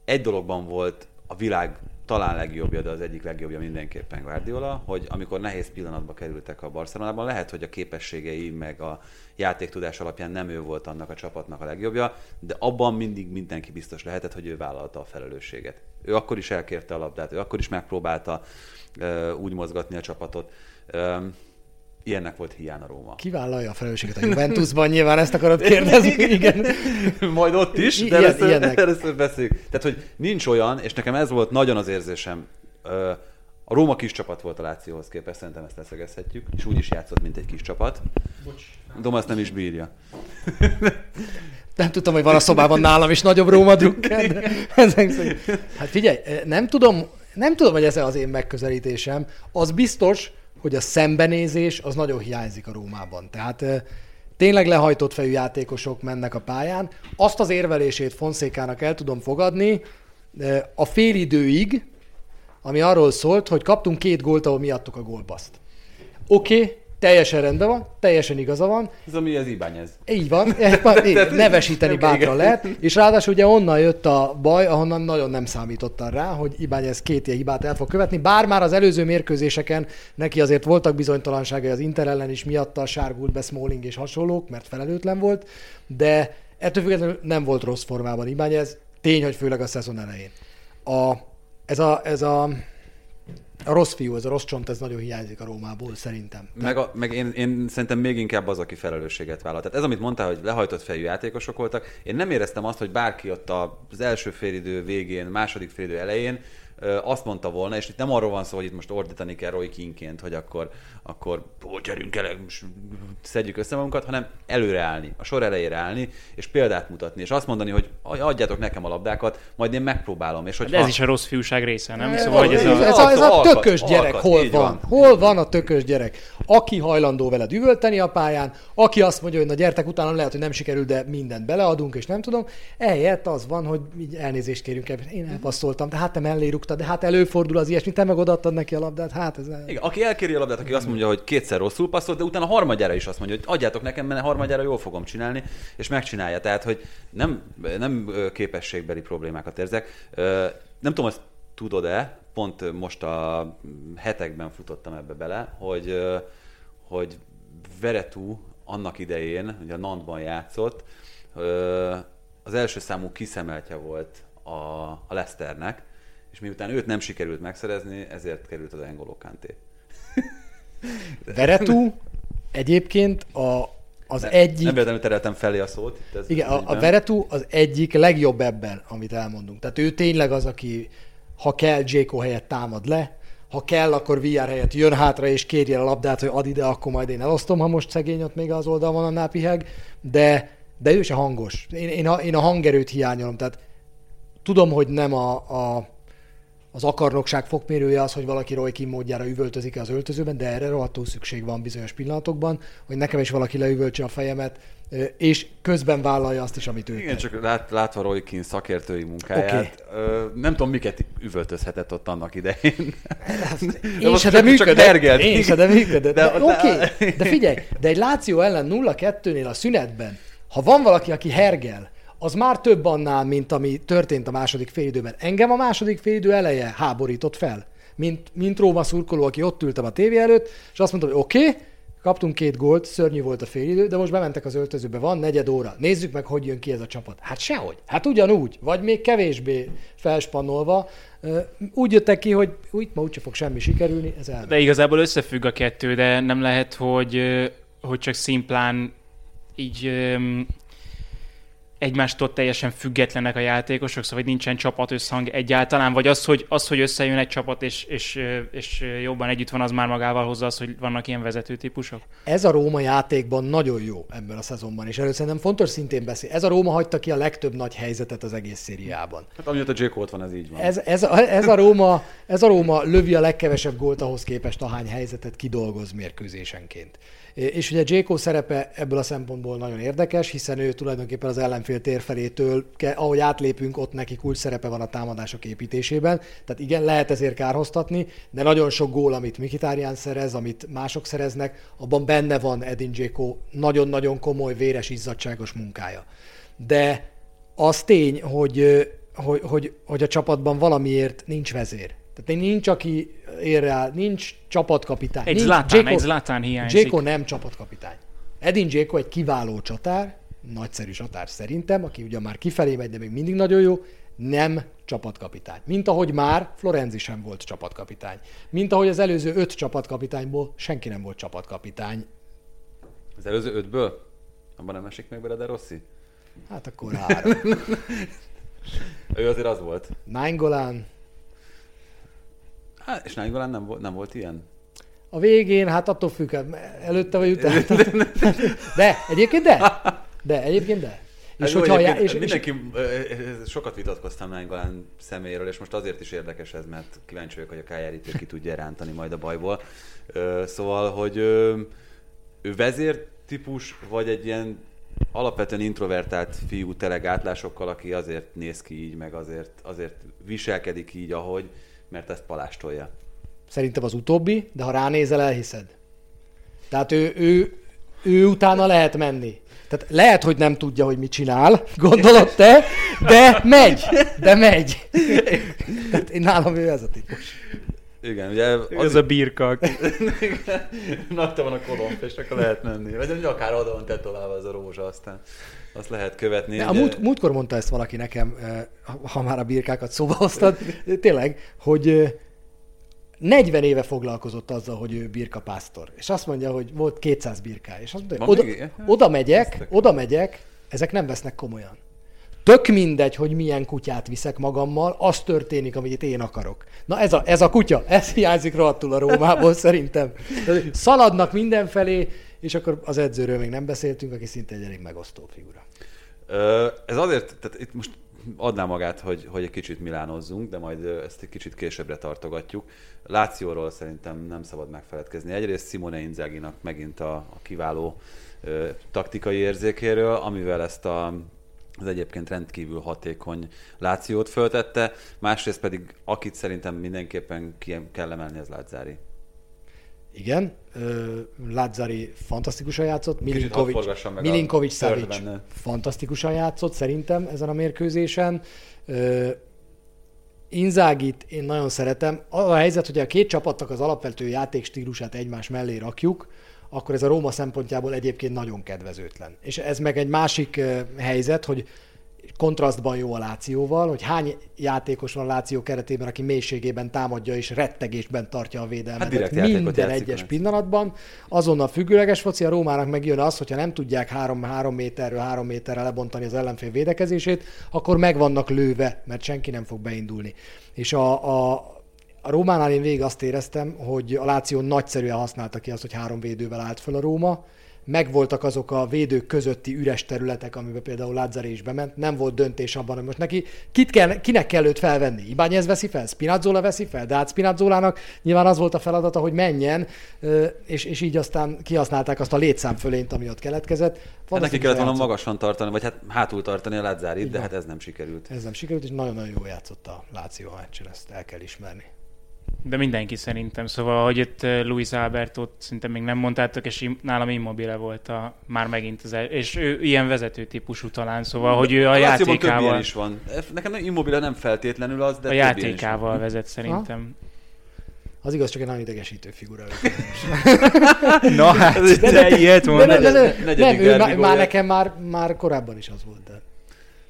egy dologban volt a világ talán legjobbja, de az egyik legjobbja mindenképpen Guardiola, hogy amikor nehéz pillanatba kerültek a Barcelonában, lehet, hogy a képességei meg a játéktudás alapján nem ő volt annak a csapatnak a legjobbja, de abban mindig mindenki biztos lehetett, hogy ő vállalta a felelősséget. Ő akkor is elkérte a labdát, ő akkor is megpróbálta uh, úgy mozgatni a csapatot. Um, ilyennek volt hiány a Róma. Ki vállalja a felelősséget a Juventusban? Nyilván ezt akarod kérdezni. Igen. Majd ott is, de Ilyen, először, ilyenek. először beszéljük. Tehát, hogy nincs olyan, és nekem ez volt nagyon az érzésem, a Róma kis csapat volt a Lációhoz képest, szerintem ezt leszögezhetjük, és úgy is játszott, mint egy kis csapat. Domasz nem is bírja. Nem tudtam, hogy van a szobában nálam is nagyobb Róma drukker, de ezek szerint. Hát figyelj, nem tudom, nem tudom, hogy ez az én megközelítésem. Az biztos, hogy a szembenézés az nagyon hiányzik a Rómában. Tehát eh, tényleg lehajtott fejű játékosok mennek a pályán. Azt az érvelését Fonszékának el tudom fogadni a félidőig, ami arról szólt, hogy kaptunk két gólt, ahol miattuk a gólbaszt. Oké, okay, teljesen rendben van, teljesen igaza van, Ez ami az Ibányez. így van, így, nevesíteni bátran lehet, és ráadásul ugye onnan jött a baj, ahonnan nagyon nem számítottam rá, hogy Ibányez két ilyen hibát el fog követni, bár már az előző mérkőzéseken neki azért voltak bizonytalanságai az Inter ellen is miatta, sárgult be Smalling és hasonlók, mert felelőtlen volt, de ettől függetlenül nem volt rossz formában Ibányez, tény, hogy főleg a szezon elején. A, ez a, ez a a rossz fiú, ez a rossz csont, ez nagyon hiányzik a Rómából, szerintem. Meg, a, meg én, én szerintem még inkább az, aki felelősséget vállal. Tehát ez, amit mondtál, hogy lehajtott fejű játékosok voltak, én nem éreztem azt, hogy bárki ott az első félidő végén, második félidő elején azt mondta volna, és itt nem arról van szó, hogy itt most ordítani kell Roy Kingként, hogy akkor, akkor ó, gyerünk el, szedjük össze magunkat, hanem előre állni, a sor elejére állni, és példát mutatni, és azt mondani, hogy adjátok nekem a labdákat, majd én megpróbálom. És hogyha... De ez is a rossz fiúság része, nem? Szóval, hogy ez, a, ez, a, ez a tökös gyerek alkat, hol van? van? Hol van a tökös gyerek? Aki hajlandó veled üvölteni a pályán, aki azt mondja, hogy na gyertek, utána lehet, hogy nem sikerül, de mindent beleadunk, és nem tudom. Ehelyett az van, hogy így elnézést kérünk, én elpasszoltam, de hát te mellé rúgtad, de hát előfordul az ilyesmi, te meg odaadtad neki a labdát, hát ez... Igen, aki elkéri a labdát, aki azt mondja, hogy kétszer rosszul passzolt, de utána harmadjára is azt mondja, hogy adjátok nekem, mert harmadjára jól fogom csinálni, és megcsinálja. Tehát, hogy nem, nem képességbeli problémákat érzek. Nem tudom, azt tudod-e, pont most a hetekben futottam ebbe bele, hogy, hogy Veretú annak idején, hogy a Nantban játszott, az első számú kiszemeltje volt a, a Leicesternek, és miután őt nem sikerült megszerezni, ezért került az Engolo Kanté. Veretú egyébként a, az ne, egyik... Nem véletlenül tereltem felé a szót. Ez igen, a, a Veretú az egyik legjobb ebben, amit elmondunk. Tehát ő tényleg az, aki ha kell, Jéko helyett támad le, ha kell, akkor VR helyett jön hátra és kérje a labdát, hogy ad ide, akkor majd én elosztom, ha most szegény ott még az annál piheg, de, de ő se hangos. Én, én, a, én a hangerőt hiányolom, tehát tudom, hogy nem a, a az akarnokság fokmérője az, hogy valaki Roy Kim módjára üvöltözik az öltözőben, de erre rohadtul szükség van bizonyos pillanatokban, hogy nekem is valaki leüvöltse a fejemet, és közben vállalja azt is, amit ő Igen, csak lát, látva Roy Kim szakértői munkáját, okay. nem tudom, miket üvöltözhetett ott annak idején. Én se, de működött. Én se, de működött. De, Oké, okay. de figyelj, de egy Láció ellen 0-2-nél a szünetben, ha van valaki, aki hergel, az már több annál, mint ami történt a második félidőben. Engem a második félidő eleje háborított fel, mint, mint Róma szurkoló, aki ott ültem a tévé előtt, és azt mondtam, hogy oké, okay, kaptunk két gólt, szörnyű volt a félidő, de most bementek az öltözőbe, van negyed óra, nézzük meg, hogy jön ki ez a csapat. Hát sehogy, hát ugyanúgy, vagy még kevésbé felspannolva, úgy jöttek ki, hogy úgy ma úgyse fog semmi sikerülni, ez el. De igazából összefügg a kettő, de nem lehet, hogy, hogy csak szimplán így egymástól teljesen függetlenek a játékosok, szóval hogy nincsen csapatösszhang egyáltalán, vagy az, hogy, az, hogy összejön egy csapat és, és, és jobban együtt van, az már magával hozza az, hogy vannak ilyen vezető típusok? Ez a Róma játékban nagyon jó ebben a szezonban, és először nem fontos szintén beszél. Ez a Róma hagyta ki a legtöbb nagy helyzetet az egész szériában. Hát amióta Jake ott van, ez így van. Ez, ez, a, ez, a Róma, ez a Róma lövi a legkevesebb gólt ahhoz képest, ahány helyzetet kidolgoz mérkőzésenként. És ugye Jéko szerepe ebből a szempontból nagyon érdekes, hiszen ő tulajdonképpen az ellenfél térfelétől, ahogy átlépünk, ott neki kulcs szerepe van a támadások építésében. Tehát igen, lehet ezért kárhoztatni, de nagyon sok gól, amit Mikitárján szerez, amit mások szereznek, abban benne van Edin Jéko nagyon-nagyon komoly, véres, izzadságos munkája. De az tény, hogy, hogy, hogy, hogy a csapatban valamiért nincs vezér. Tehát nincs, aki ér rá, nincs csapatkapitány. Egy Zlatan, egy Zlatan hiányzik. Jéko nem csapatkapitány. Edin Jéko egy kiváló csatár, nagyszerű csatár szerintem, aki ugyan már kifelé megy, de még mindig nagyon jó, nem csapatkapitány. Mint ahogy már Florenzi sem volt csapatkapitány. Mint ahogy az előző öt csapatkapitányból senki nem volt csapatkapitány. Az előző ötből? Abban nem esik meg bele, de Rossi? Hát akkor három. ő azért az volt. Nainggolan, Hát, és Nainggolan nem, volt, nem volt ilyen? A végén, hát attól függ, hát előtte vagy utána. De, egyébként de. De, egyébként de. És hát hogyha jó, és, mindenki, és... sokat vitatkoztam Nainggolan személyéről, és most azért is érdekes ez, mert kíváncsi vagyok, hogy a Kájárítő ki tudja rántani majd a bajból. Szóval, hogy ő vezér típus, vagy egy ilyen alapvetően introvertált fiú tele gátlásokkal, aki azért néz ki így, meg azért, azért viselkedik így, ahogy, mert ezt palástolja. Szerintem az utóbbi, de ha ránézel, elhiszed. Tehát ő, ő, ő utána lehet menni. Tehát lehet, hogy nem tudja, hogy mit csinál, gondolod te, de megy, de megy. Tehát én nálam ő ez a típus. Igen, ugye... Az ez a birka. Napta van a kolomb, és akkor lehet menni. Vagy akár oda van tetolálva ez a rózsa, aztán azt lehet követni. De a múlt, múltkor mondta ezt valaki nekem, ha már a birkákat szóba hoztad, tényleg, hogy 40 éve foglalkozott azzal, hogy ő birka pásztor. És azt mondja, hogy volt 200 birkája. És azt mondja, oda, még oda megyek, oda megyek, ezek nem vesznek komolyan. Tök mindegy, hogy milyen kutyát viszek magammal, az történik, amit én akarok. Na ez a, ez a kutya, ez hiányzik rohadtul a Rómából szerintem. Szaladnak mindenfelé, és akkor az edzőről még nem beszéltünk, aki szinte egy elég megosztó figura. Ez azért, tehát itt most adná magát, hogy, hogy egy kicsit milánozzunk, de majd ezt egy kicsit későbbre tartogatjuk. Lációról szerintem nem szabad megfeledkezni. Egyrészt Simone Inzaghi-nak megint a, a kiváló ö, taktikai érzékéről, amivel ezt a, az egyébként rendkívül hatékony Lációt föltette, másrészt pedig akit szerintem mindenképpen ki kell emelni, az Lázári. Igen, ö, Lazzari fantasztikusan játszott, Milinkovic, Milinkovic Savic fantasztikusan játszott szerintem ezen a mérkőzésen. Inzágit én nagyon szeretem. Az a helyzet, hogy a két csapatnak az alapvető játékstílusát egymás mellé rakjuk, akkor ez a Róma szempontjából egyébként nagyon kedvezőtlen. És ez meg egy másik helyzet, hogy kontrasztban jó a Lációval, hogy hány játékos van a Láció keretében, aki mélységében támadja és rettegésben tartja a védelmet. Hát Minden a egyes Láció. pillanatban. Azonnal függőleges foci, a Rómának megjön az, hogyha nem tudják három, három méterről három méterre lebontani az ellenfél védekezését, akkor meg vannak lőve, mert senki nem fog beindulni. És a, a, a Rómánál én végig azt éreztem, hogy a Láció nagyszerűen használta ki azt, hogy három védővel állt föl a Róma, megvoltak azok a védők közötti üres területek, amiben például Lazzari is bement, nem volt döntés abban, hogy most neki kit kell, kinek kell őt felvenni. Ibányez veszi fel, Spinazzola veszi fel, de hát Spinazzolának nyilván az volt a feladata, hogy menjen, és, és így aztán kihasználták azt a létszám fölényt, ami ott keletkezett. Hát neki kellett volna magasan tartani, vagy hát hátul tartani a Lázárit, de van. hát ez nem sikerült. Ez nem sikerült, és nagyon-nagyon jól játszott a Láció a meccsen, ezt el kell ismerni. De mindenki szerintem, szóval, hogy itt eh, Luis Albertot szinte még nem mondtátok, és nálam immobile volt a, már megint az el, és ő ilyen vezető típusú talán, szóval, hogy ő a, játékával, is van. Nekem immobile nem feltétlenül az, de a játékával van. vezet szerintem. Az igaz, csak egy nagyon idegesítő figura. Na hát, de, de ilyet De, mondani. de, de, de, negyedik nem, ő már, nekem már, már korábban is az volt, de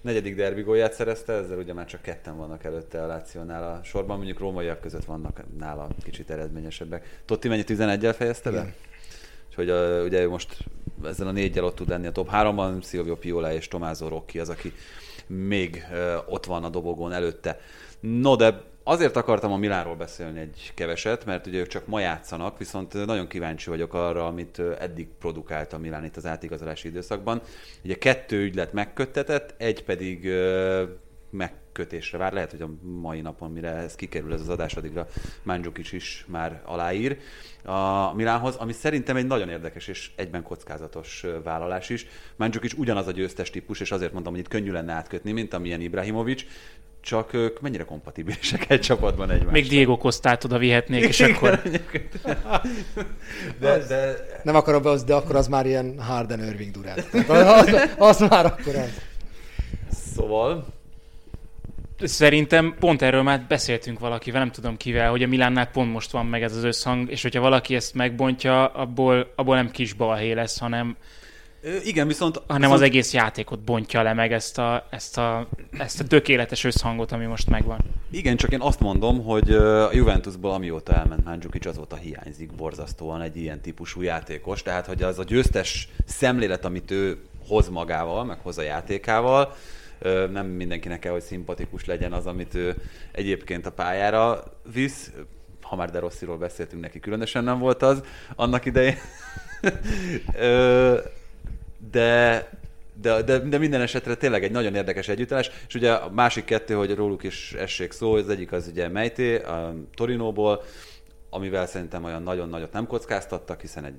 Negyedik derbi gólját szerezte, ezzel ugye már csak ketten vannak előtte a Lációnál a sorban, mondjuk rómaiak között vannak nála kicsit eredményesebbek. Totti mennyi 11-el fejezte be? Igen. Úgyhogy uh, ugye ő most ezzel a négyel ott tud lenni a top 3-ban, Silvio Piola és Tomázó Rocchi az, aki még uh, ott van a dobogón előtte. No, de azért akartam a Milánról beszélni egy keveset, mert ugye ők csak ma játszanak, viszont nagyon kíváncsi vagyok arra, amit eddig produkált a Milán itt az átigazolási időszakban. Ugye kettő ügylet megköttetett, egy pedig megkötésre vár. Lehet, hogy a mai napon, mire ez kikerül ez az adás, addigra Mandzukic is már aláír a Milánhoz, ami szerintem egy nagyon érdekes és egyben kockázatos vállalás is. Mandzukic ugyanaz a győztes típus, és azért mondtam, hogy itt könnyű lenne átkötni, mint amilyen Ibrahimovic, csak ők mennyire kompatibilisek egy csapatban egymással. Még Diego Costát oda vihetnék, és akkor De, de nem akarom be, de akkor az már ilyen Harden Irving Durant. Az, az már akkor az. szóval, Szerintem pont erről már beszéltünk valakivel, nem tudom kivel, hogy a Milánnál pont most van meg ez az összhang, és hogyha valaki ezt megbontja, abból, abból nem kis balhé lesz, hanem, igen, viszont... hanem viszont az egész játékot bontja le meg ezt a, ezt a, ezt a tökéletes összhangot, ami most megvan. Igen, csak én azt mondom, hogy a Juventusból amióta elment Mandzukic, azóta hiányzik borzasztóan egy ilyen típusú játékos. Tehát, hogy az a győztes szemlélet, amit ő hoz magával, meg hoz a játékával, nem mindenkinek kell, hogy szimpatikus legyen az, amit ő egyébként a pályára visz. Ha már De Rossiról beszéltünk, neki különösen nem volt az annak idején. De, de, de, de minden esetre tényleg egy nagyon érdekes együttállás, és ugye a másik kettő, hogy róluk is essék szó, az egyik az ugye Mejté, a Torinóból, amivel szerintem olyan nagyon nagyot nem kockáztattak, hiszen egy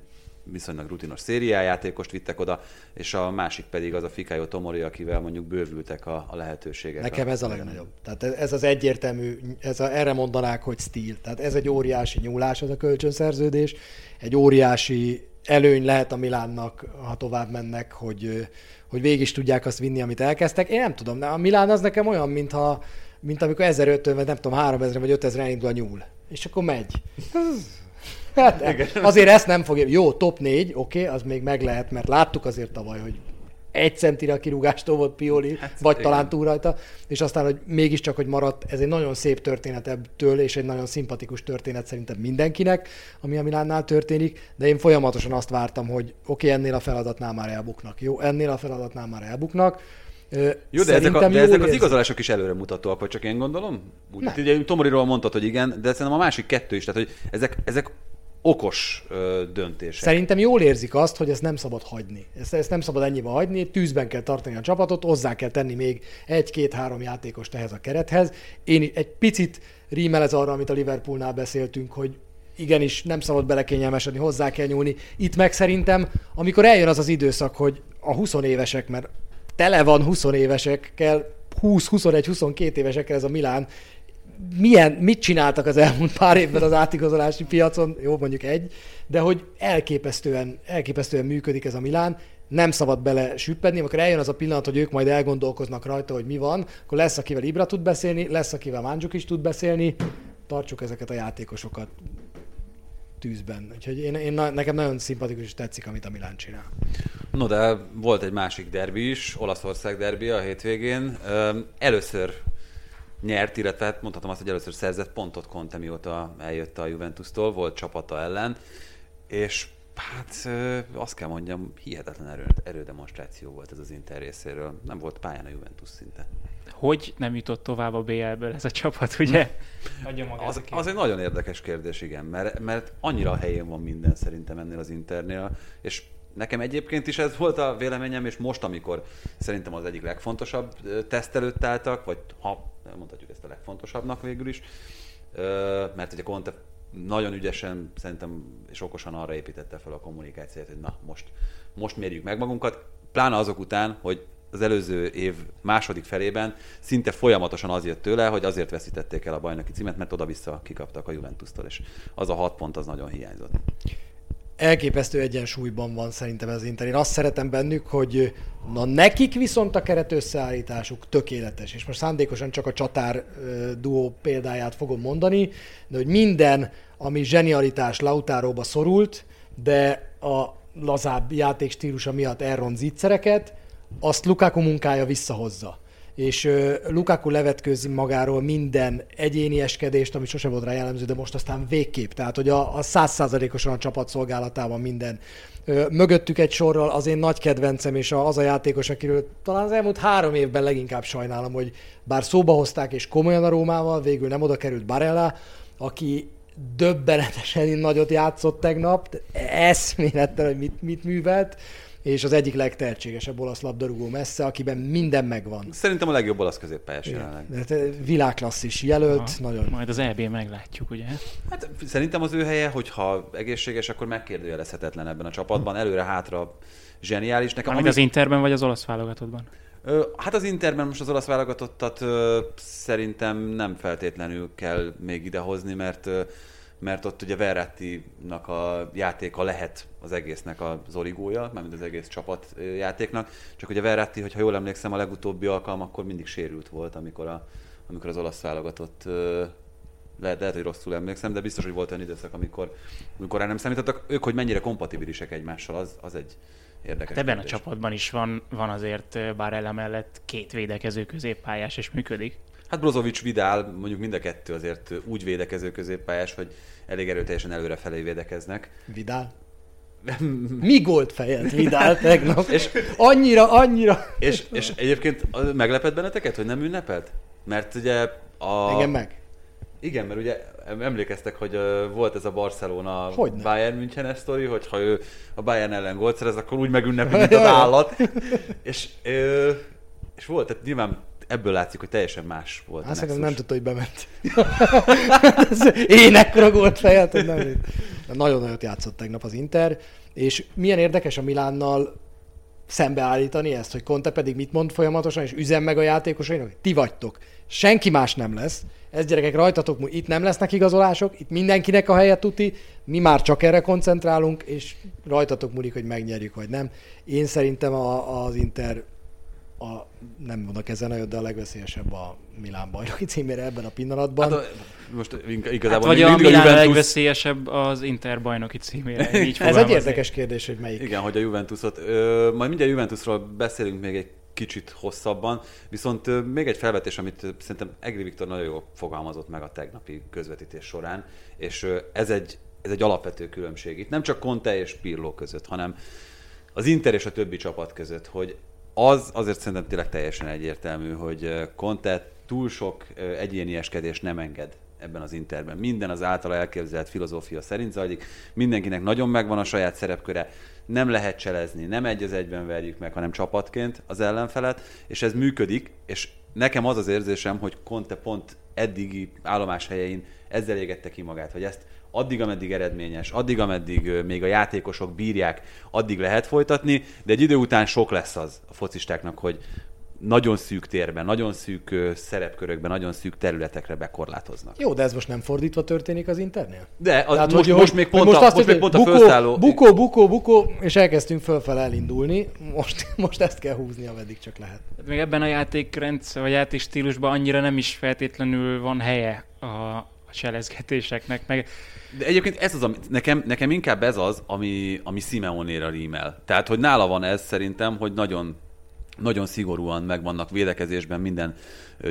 viszonylag rutinos szériájátékost vittek oda, és a másik pedig az a Fikayo Tomori, akivel mondjuk bővültek a, a lehetőségek. Nekem ez a legnagyobb. Tehát ez az egyértelmű, ez a, erre mondanák, hogy stíl. Tehát ez egy óriási nyúlás, az a kölcsönszerződés. Egy óriási előny lehet a Milánnak, ha tovább mennek, hogy, hogy végig is tudják azt vinni, amit elkezdtek. Én nem tudom, de a Milán az nekem olyan, mintha, mint amikor 1500 vagy nem tudom, 3000 vagy 5000 elindul a nyúl. És akkor megy. Hát, azért ezt nem fogja. Jó, top 4, oké, okay, az még meg lehet, mert láttuk azért tavaly, hogy egy centire a kirúgástól volt Pioli, hát, vagy igen. talán túl rajta, és aztán, hogy mégiscsak, hogy maradt, ez egy nagyon szép történet ebből, és egy nagyon szimpatikus történet szerintem mindenkinek, ami a Milánnál történik, de én folyamatosan azt vártam, hogy oké, okay, ennél a feladatnál már elbuknak, jó, ennél a feladatnál már elbuknak, jó, de ezek, a, de ezek az igazolások is előremutatóak, vagy csak én gondolom? Úgy, ugye Tomoriról mondtad, hogy igen, de szerintem a másik kettő is, tehát hogy ezek, ezek okos ö, döntések. Szerintem jól érzik azt, hogy ezt nem szabad hagyni. Ezt, ezt nem szabad ennyivel hagyni, tűzben kell tartani a csapatot, hozzá kell tenni még egy-két-három játékost ehhez a kerethez. Én egy picit rímelez arra, amit a Liverpoolnál beszéltünk, hogy igenis nem szabad belekényelmesedni, hozzá kell nyúlni. Itt meg szerintem, amikor eljön az az időszak, hogy a 20 évesek, mert tele van 20 évesekkel, 20, 21, 22 évesekkel ez a Milán, milyen, mit csináltak az elmúlt pár évben az átigazolási piacon, jó, mondjuk egy, de hogy elképesztően, elképesztően működik ez a Milán, nem szabad bele süppedni, amikor eljön az a pillanat, hogy ők majd elgondolkoznak rajta, hogy mi van, akkor lesz, akivel Ibra tud beszélni, lesz, akivel Máncsuk is tud beszélni, tartsuk ezeket a játékosokat tűzben. Úgyhogy én, én, nekem nagyon szimpatikus és tetszik, amit a Milán csinál. No, de volt egy másik derbi is, Olaszország derbi a hétvégén. Először nyert, illetve hát mondhatom azt, hogy először szerzett pontot Conte, mióta eljött a Juventus-tól, volt csapata ellen, és hát azt kell mondjam, hihetetlen erő, erődemonstráció volt ez az Inter részéről. Nem volt pályán a Juventus szinte. Hogy nem jutott tovább a BL-ből ez a csapat, ugye? az, az egy nagyon érdekes kérdés, igen, mert, mert annyira a helyén van minden szerintem ennél az Internél, és Nekem egyébként is ez volt a véleményem, és most, amikor szerintem az egyik legfontosabb teszt előtt álltak, vagy ha mondhatjuk ezt a legfontosabbnak végül is, mert ugye Conte nagyon ügyesen szerintem és okosan arra építette fel a kommunikációt, hogy na most, most mérjük meg magunkat, pláne azok után, hogy az előző év második felében szinte folyamatosan az jött tőle, hogy azért veszítették el a bajnoki címet, mert oda-vissza kikaptak a Juventus-tól, és az a hat pont az nagyon hiányzott elképesztő egyensúlyban van szerintem ez Inter. Én azt szeretem bennük, hogy na nekik viszont a keret összeállításuk tökéletes, és most szándékosan csak a csatár duó példáját fogom mondani, de hogy minden, ami zsenialitás Lautáróba szorult, de a lazább játékstílusa miatt elront zicsereket, azt Lukaku munkája visszahozza és Lukaku levetkőzi magáról minden egyéni eskedést, ami sose volt rá jellemző, de most aztán végképp. Tehát, hogy a százszázalékosan a csapat szolgálatában minden. Mögöttük egy sorral az én nagy kedvencem, és az a játékos, akiről talán az elmúlt három évben leginkább sajnálom, hogy bár szóba hozták, és komolyan a Rómával, végül nem oda került Barella, aki döbbenetesen nagyot játszott tegnap, eszméletlen, hogy mit, mit művelt és az egyik legtehetségesebb olasz labdarúgó messze, akiben minden megvan. Szerintem a legjobb olasz középpályás jelenleg. Hát, világklasszis jelölt, ha, nagyon. Majd az EB meglátjuk, ugye? Hát szerintem az ő helye, hogyha egészséges, akkor megkérdőjelezhetetlen ebben a csapatban, előre-hátra zseniális. Nekem ami... az Interben vagy az olasz válogatottban? Hát az Interben most az olasz válogatottat szerintem nem feltétlenül kell még idehozni, mert mert ott ugye Verratti-nak a játéka lehet az egésznek az origója, mármint az egész csapat játéknak, csak ugye Verratti, hogyha jól emlékszem, a legutóbbi alkalom akkor mindig sérült volt, amikor, a, amikor az olasz válogatott lehet, lehet, hogy rosszul emlékszem, de biztos, hogy volt olyan időszak, amikor, amikor rá nem számítottak. Ők, hogy mennyire kompatibilisek egymással, az, az egy érdekes. Hát ebben kérdés. a csapatban is van, van azért, bár mellett két védekező középpályás, és működik. Hát Brozovic, Vidál, mondjuk mind a kettő azért úgy védekező középpályás, hogy elég erőteljesen előrefelé védekeznek. Vidál? Mi gólt fejelt Vidál tegnap? és, annyira, annyira... És, és egyébként meglepett benneteket, hogy nem ünnepelt? Mert ugye a... Igen meg. Igen, mert ugye emlékeztek, hogy volt ez a Barcelona Hogyne. Bayern München sztori, hogy ha ő a Bayern ellen gólt szerez, akkor úgy megünnepli, mint az állat. és, és volt, tehát nyilván ebből látszik, hogy teljesen más volt Azt nem tudta, hogy bement. Én ekkora gólt fejelt, hogy nem. Nagyon nagyot játszott tegnap az Inter, és milyen érdekes a Milánnal szembeállítani ezt, hogy Conte pedig mit mond folyamatosan, és üzen meg a játékosainak, hogy ti vagytok. Senki más nem lesz. Ez gyerekek, rajtatok, itt nem lesznek igazolások, itt mindenkinek a helye tuti, mi már csak erre koncentrálunk, és rajtatok múlik, hogy megnyerjük, vagy nem. Én szerintem a, az Inter a, nem mondok ezen nagyot, de a legveszélyesebb a Milán bajnoki címére ebben a pillanatban. Hát, most hát igazából hát vagy a Milán a, Juventus... legveszélyesebb az Inter bajnoki címére. Így Ez egy érdekes kérdés, hogy melyik. Igen, hogy a Juventusot. Ö, majd mindjárt Juventusról beszélünk még egy kicsit hosszabban, viszont ö, még egy felvetés, amit szerintem Egri Viktor nagyon jól fogalmazott meg a tegnapi közvetítés során, és ö, ez egy, ez egy alapvető különbség itt, nem csak Conte és Pirlo között, hanem az Inter és a többi csapat között, hogy az azért szerintem tényleg teljesen egyértelmű, hogy Conte túl sok egyénieskedés nem enged ebben az interben. Minden az általa elképzelt filozófia szerint zajlik, mindenkinek nagyon megvan a saját szerepköre, nem lehet cselezni, nem egy az egyben verjük meg, hanem csapatként az ellenfelet, és ez működik, és nekem az az érzésem, hogy Conte pont eddigi állomás helyein ezzel égette ki magát, hogy ezt addig, ameddig eredményes, addig, ameddig még a játékosok bírják, addig lehet folytatni, de egy idő után sok lesz az a focistáknak, hogy nagyon szűk térben, nagyon szűk szerepkörökben, nagyon szűk területekre bekorlátoznak. Jó, de ez most nem fordítva történik az internél? De az, Tehát, most, hogy, most, még pont most, a, azt most még pont bukó, a felszálló... Bukó, bukó, bukó, és elkezdtünk fölfel elindulni. Most, most ezt kell húzni, ameddig csak lehet. Hát még ebben a játékrendszer, vagy játékstílusban annyira nem is feltétlenül van helye a cselezgetéseknek, meg de egyébként ez az, ami, nekem, nekem inkább ez az, ami, ami Simeonéra rímel. Tehát, hogy nála van ez szerintem, hogy nagyon, nagyon szigorúan megvannak védekezésben minden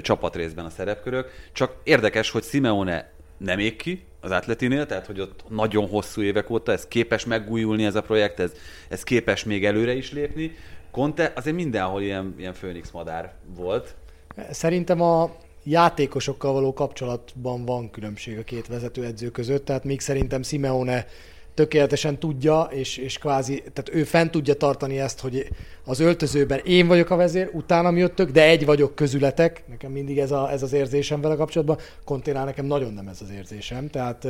csapatrészben a szerepkörök. Csak érdekes, hogy Simeone nem ég ki az Atletinél, tehát hogy ott nagyon hosszú évek óta ez képes megújulni ez a projekt, ez, ez képes még előre is lépni. Conte azért mindenhol ilyen, ilyen főnix madár volt. Szerintem a, játékosokkal való kapcsolatban van különbség a két vezetőedző között, tehát még szerintem Simeone tökéletesen tudja, és, és kvázi, tehát ő fent tudja tartani ezt, hogy az öltözőben én vagyok a vezér, utána jöttök, de egy vagyok közületek, nekem mindig ez, a, ez az érzésem vele kapcsolatban, Konténál nekem nagyon nem ez az érzésem, tehát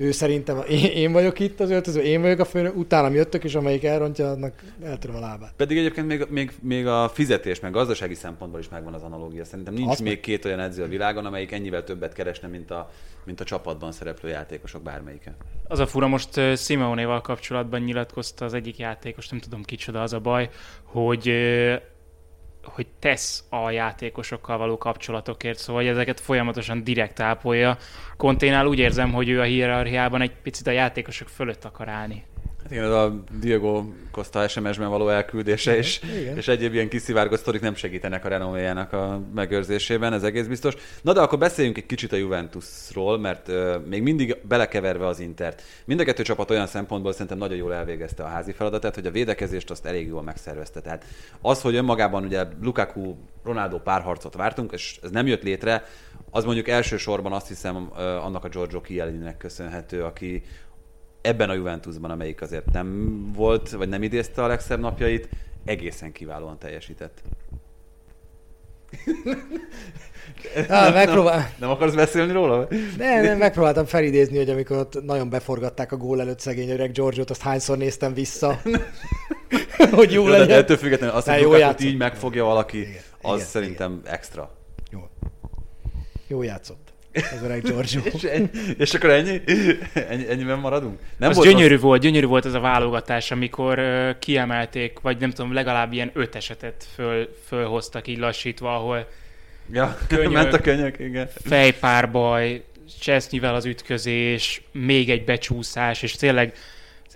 ő szerintem én, én vagyok itt az öltöző, én vagyok a főnök, utána jöttök, és amelyik elrontja, annak eltöröm a lábát. Pedig egyébként még, még, még a fizetés, meg gazdasági szempontból is megvan az analógia. Szerintem nincs Azt még meg... két olyan edző a világon, amelyik ennyivel többet keresne, mint a, mint a csapatban szereplő játékosok bármelyike. Az a fura, most Simeonéval kapcsolatban nyilatkozta az egyik játékos, nem tudom kicsoda az a baj, hogy hogy tesz a játékosokkal való kapcsolatokért, szóval hogy ezeket folyamatosan direkt ápolja. Konténál úgy érzem, hogy ő a hierarchiában egy picit a játékosok fölött akar állni. Hát igen, ez a Diego Costa SMS-ben való elküldése és, és egyéb ilyen kiszivárgó sztorik nem segítenek a renoméjának a megőrzésében, ez egész biztos. Na de akkor beszéljünk egy kicsit a Juventusról, mert uh, még mindig belekeverve az Intert. Mind a kettő csapat olyan szempontból szerintem nagyon jól elvégezte a házi feladatát, hogy a védekezést azt elég jól megszervezte. Tehát az, hogy önmagában ugye Lukaku Ronaldo párharcot vártunk, és ez nem jött létre, az mondjuk elsősorban azt hiszem annak a Giorgio Chiellininek köszönhető, aki, ebben a Juventusban, amelyik azért nem volt, vagy nem idézte a legszebb napjait, egészen kiválóan teljesített. Ah, megpróbál... nem, nem akarsz beszélni róla? Nem, nem, megpróbáltam felidézni, hogy amikor ott nagyon beforgatták a gól előtt szegény öreg Giorgiot, azt hányszor néztem vissza, hogy jó, jó legyen. De ettől függetlenül azt, hogy így megfogja valaki, igen, az igen, szerintem igen. extra. Jó. Jó játszott az öreg Giorgio. és, ennyi, és akkor ennyi? ennyi? Ennyiben maradunk? Nem az volt gyönyörű az... volt, gyönyörű volt ez a válogatás, amikor uh, kiemelték, vagy nem tudom, legalább ilyen öt esetet föl, fölhoztak így lassítva, ahol ja, könyök, ment a könyök, igen. Fejpárbaj, Csesznyivel az ütközés, még egy becsúszás, és tényleg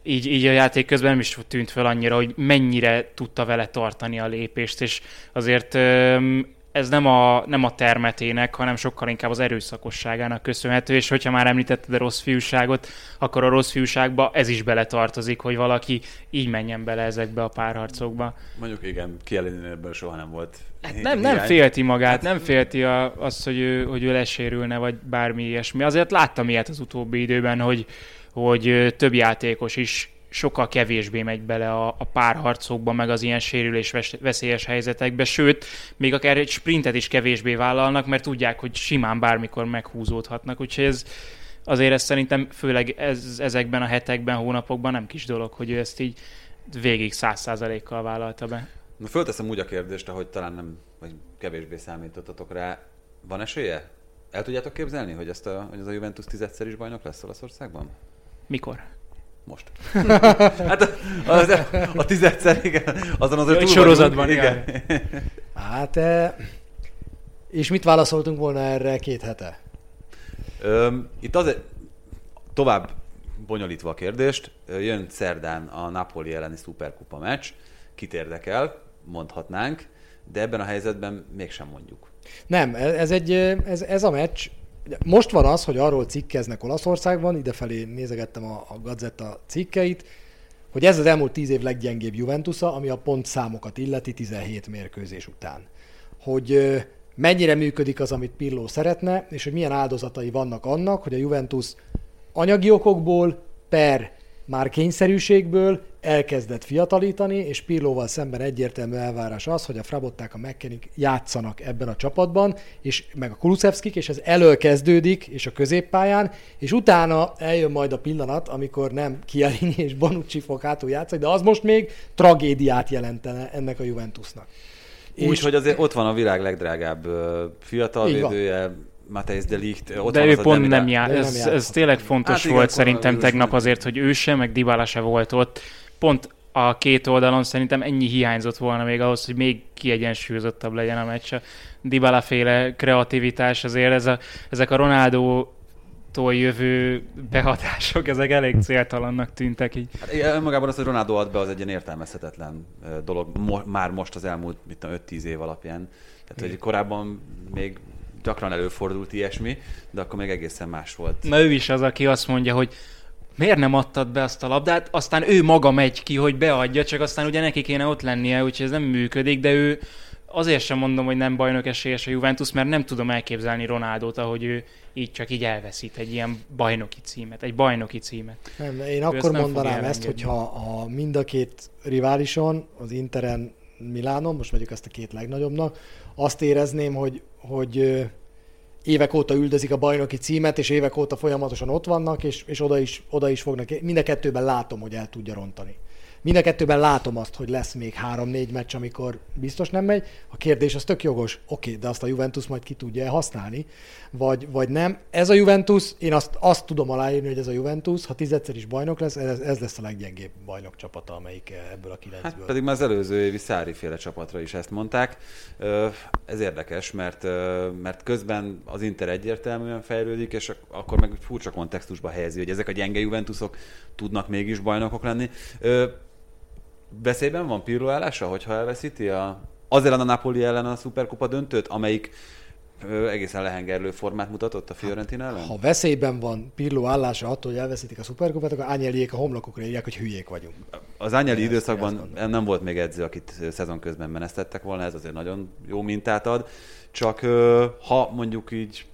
így, így a játék közben nem is tűnt fel annyira, hogy mennyire tudta vele tartani a lépést, és azért um, ez nem a, nem a termetének, hanem sokkal inkább az erőszakosságának köszönhető, és hogyha már említetted a rossz fiúságot, akkor a rossz fiúságba ez is beletartozik, hogy valaki így menjen bele ezekbe a párharcokba. Mondjuk igen, Kielinin ebből soha nem volt. Hát nem, nem félti magát, hát... nem félti a, azt, hogy ő, hogy ő lesérülne, vagy bármi ilyesmi. Azért láttam ilyet az utóbbi időben, hogy, hogy több játékos is sokkal kevésbé megy bele a, a párharcokba, meg az ilyen sérülés veszélyes helyzetekbe, sőt, még akár egy sprintet is kevésbé vállalnak, mert tudják, hogy simán bármikor meghúzódhatnak, úgyhogy ez azért ez szerintem főleg ez, ezekben a hetekben, hónapokban nem kis dolog, hogy ő ezt így végig száz százalékkal vállalta be. Na fölteszem úgy a kérdést, hogy talán nem, vagy kevésbé számítottatok rá. Van esélye? El tudjátok képzelni, hogy, ezt a, hogy ez a Juventus tizedszer is bajnok lesz Olaszországban? Mikor? Most. hát a, a, a tizedszer, igen, azon azért túl sorozatban, vagyunk, igen. Hát, eh, és mit válaszoltunk volna erre két hete? Öm, itt azért tovább bonyolítva a kérdést, jön szerdán a Napoli elleni szuperkupa meccs, kit érdekel, mondhatnánk, de ebben a helyzetben mégsem mondjuk. Nem, ez, egy, ez, ez a meccs, most van az, hogy arról cikkeznek Olaszországban, idefelé nézegettem a, a Gazetta cikkeit, hogy ez az elmúlt tíz év leggyengébb Juventusa, ami a pontszámokat illeti 17 mérkőzés után. Hogy mennyire működik az, amit Pirlo szeretne, és hogy milyen áldozatai vannak annak, hogy a Juventus anyagi okokból per már kényszerűségből elkezdett fiatalítani, és Pirlóval szemben egyértelmű elvárás az, hogy a Frabották, a McKennick játszanak ebben a csapatban, és meg a Kulusevskik, és ez elől kezdődik, és a középpályán, és utána eljön majd a pillanat, amikor nem Chiellini és Bonucci fog hátul játszani, de az most még tragédiát jelentene ennek a Juventusnak. Úgy, hogy azért ott van a világ legdrágább fiatal védője, Matthijs de Ligt, ott De van ő pont Demira- nem jár. Nem Ez, ez tényleg fontos Hát igen, volt szerintem koronavírus tegnap azért, hogy ő sem, meg Dybala se volt ott. Pont a két oldalon szerintem ennyi hiányzott volna még ahhoz, hogy még kiegyensúlyozottabb legyen a meccs. A Dybala féle kreativitás azért, ez a, ezek a Ronaldo tól jövő behatások, ezek elég céltalannak tűntek így. Hát igen, önmagában az, hogy Ronaldo ad be, az egy ilyen értelmezhetetlen dolog, mo- már most az elmúlt mit tudom, 5-10 év alapján. Tehát, hogy korábban még gyakran előfordult ilyesmi, de akkor még egészen más volt. Na ő is az, aki azt mondja, hogy miért nem adtad be azt a labdát, aztán ő maga megy ki, hogy beadja, csak aztán ugye neki kéne ott lennie, úgyhogy ez nem működik, de ő azért sem mondom, hogy nem bajnok esélyes a Juventus, mert nem tudom elképzelni Ronaldot, ahogy ő így csak így elveszít egy ilyen bajnoki címet, egy bajnoki címet. Nem, én ezt akkor nem mondanám ezt, hogyha a mind a két riválison, az Interen, Milánon, most vegyük ezt a két legnagyobbnak, azt érezném, hogy, hogy évek óta üldözik a bajnoki címet, és évek óta folyamatosan ott vannak, és, és oda, is, oda is fognak. Mind a kettőben látom, hogy el tudja rontani. Mind a kettőben látom azt, hogy lesz még három-négy meccs, amikor biztos nem megy. A kérdés az tök jogos. Oké, de azt a Juventus majd ki tudja használni, vagy, vagy nem. Ez a Juventus, én azt, azt tudom aláírni, hogy ez a Juventus, ha tizedszer is bajnok lesz, ez, ez lesz a leggyengébb bajnok csapata, amelyik ebből a kilencből. Hát pedig már az előző évi Szári féle csapatra is ezt mondták. Ez érdekes, mert, mert közben az Inter egyértelműen fejlődik, és ak- akkor meg furcsa kontextusba helyezi, hogy ezek a gyenge Juventusok tudnak mégis bajnokok lenni. Veszélyben van Pirlo állása, hogyha elveszíti a, az ellen a Napoli ellen a Superkupa döntőt, amelyik ö, egészen lehengerlő formát mutatott a Fiorentina ellen? Ha veszélyben van Pirlo állása attól, hogy elveszítik a szuperkupát, akkor Ányeliék a homlokokra írják, hogy hülyék vagyunk. Az Ányeli időszakban nem volt még edző, akit szezon közben menesztettek volna, ez azért nagyon jó mintát ad. Csak ö, ha mondjuk így,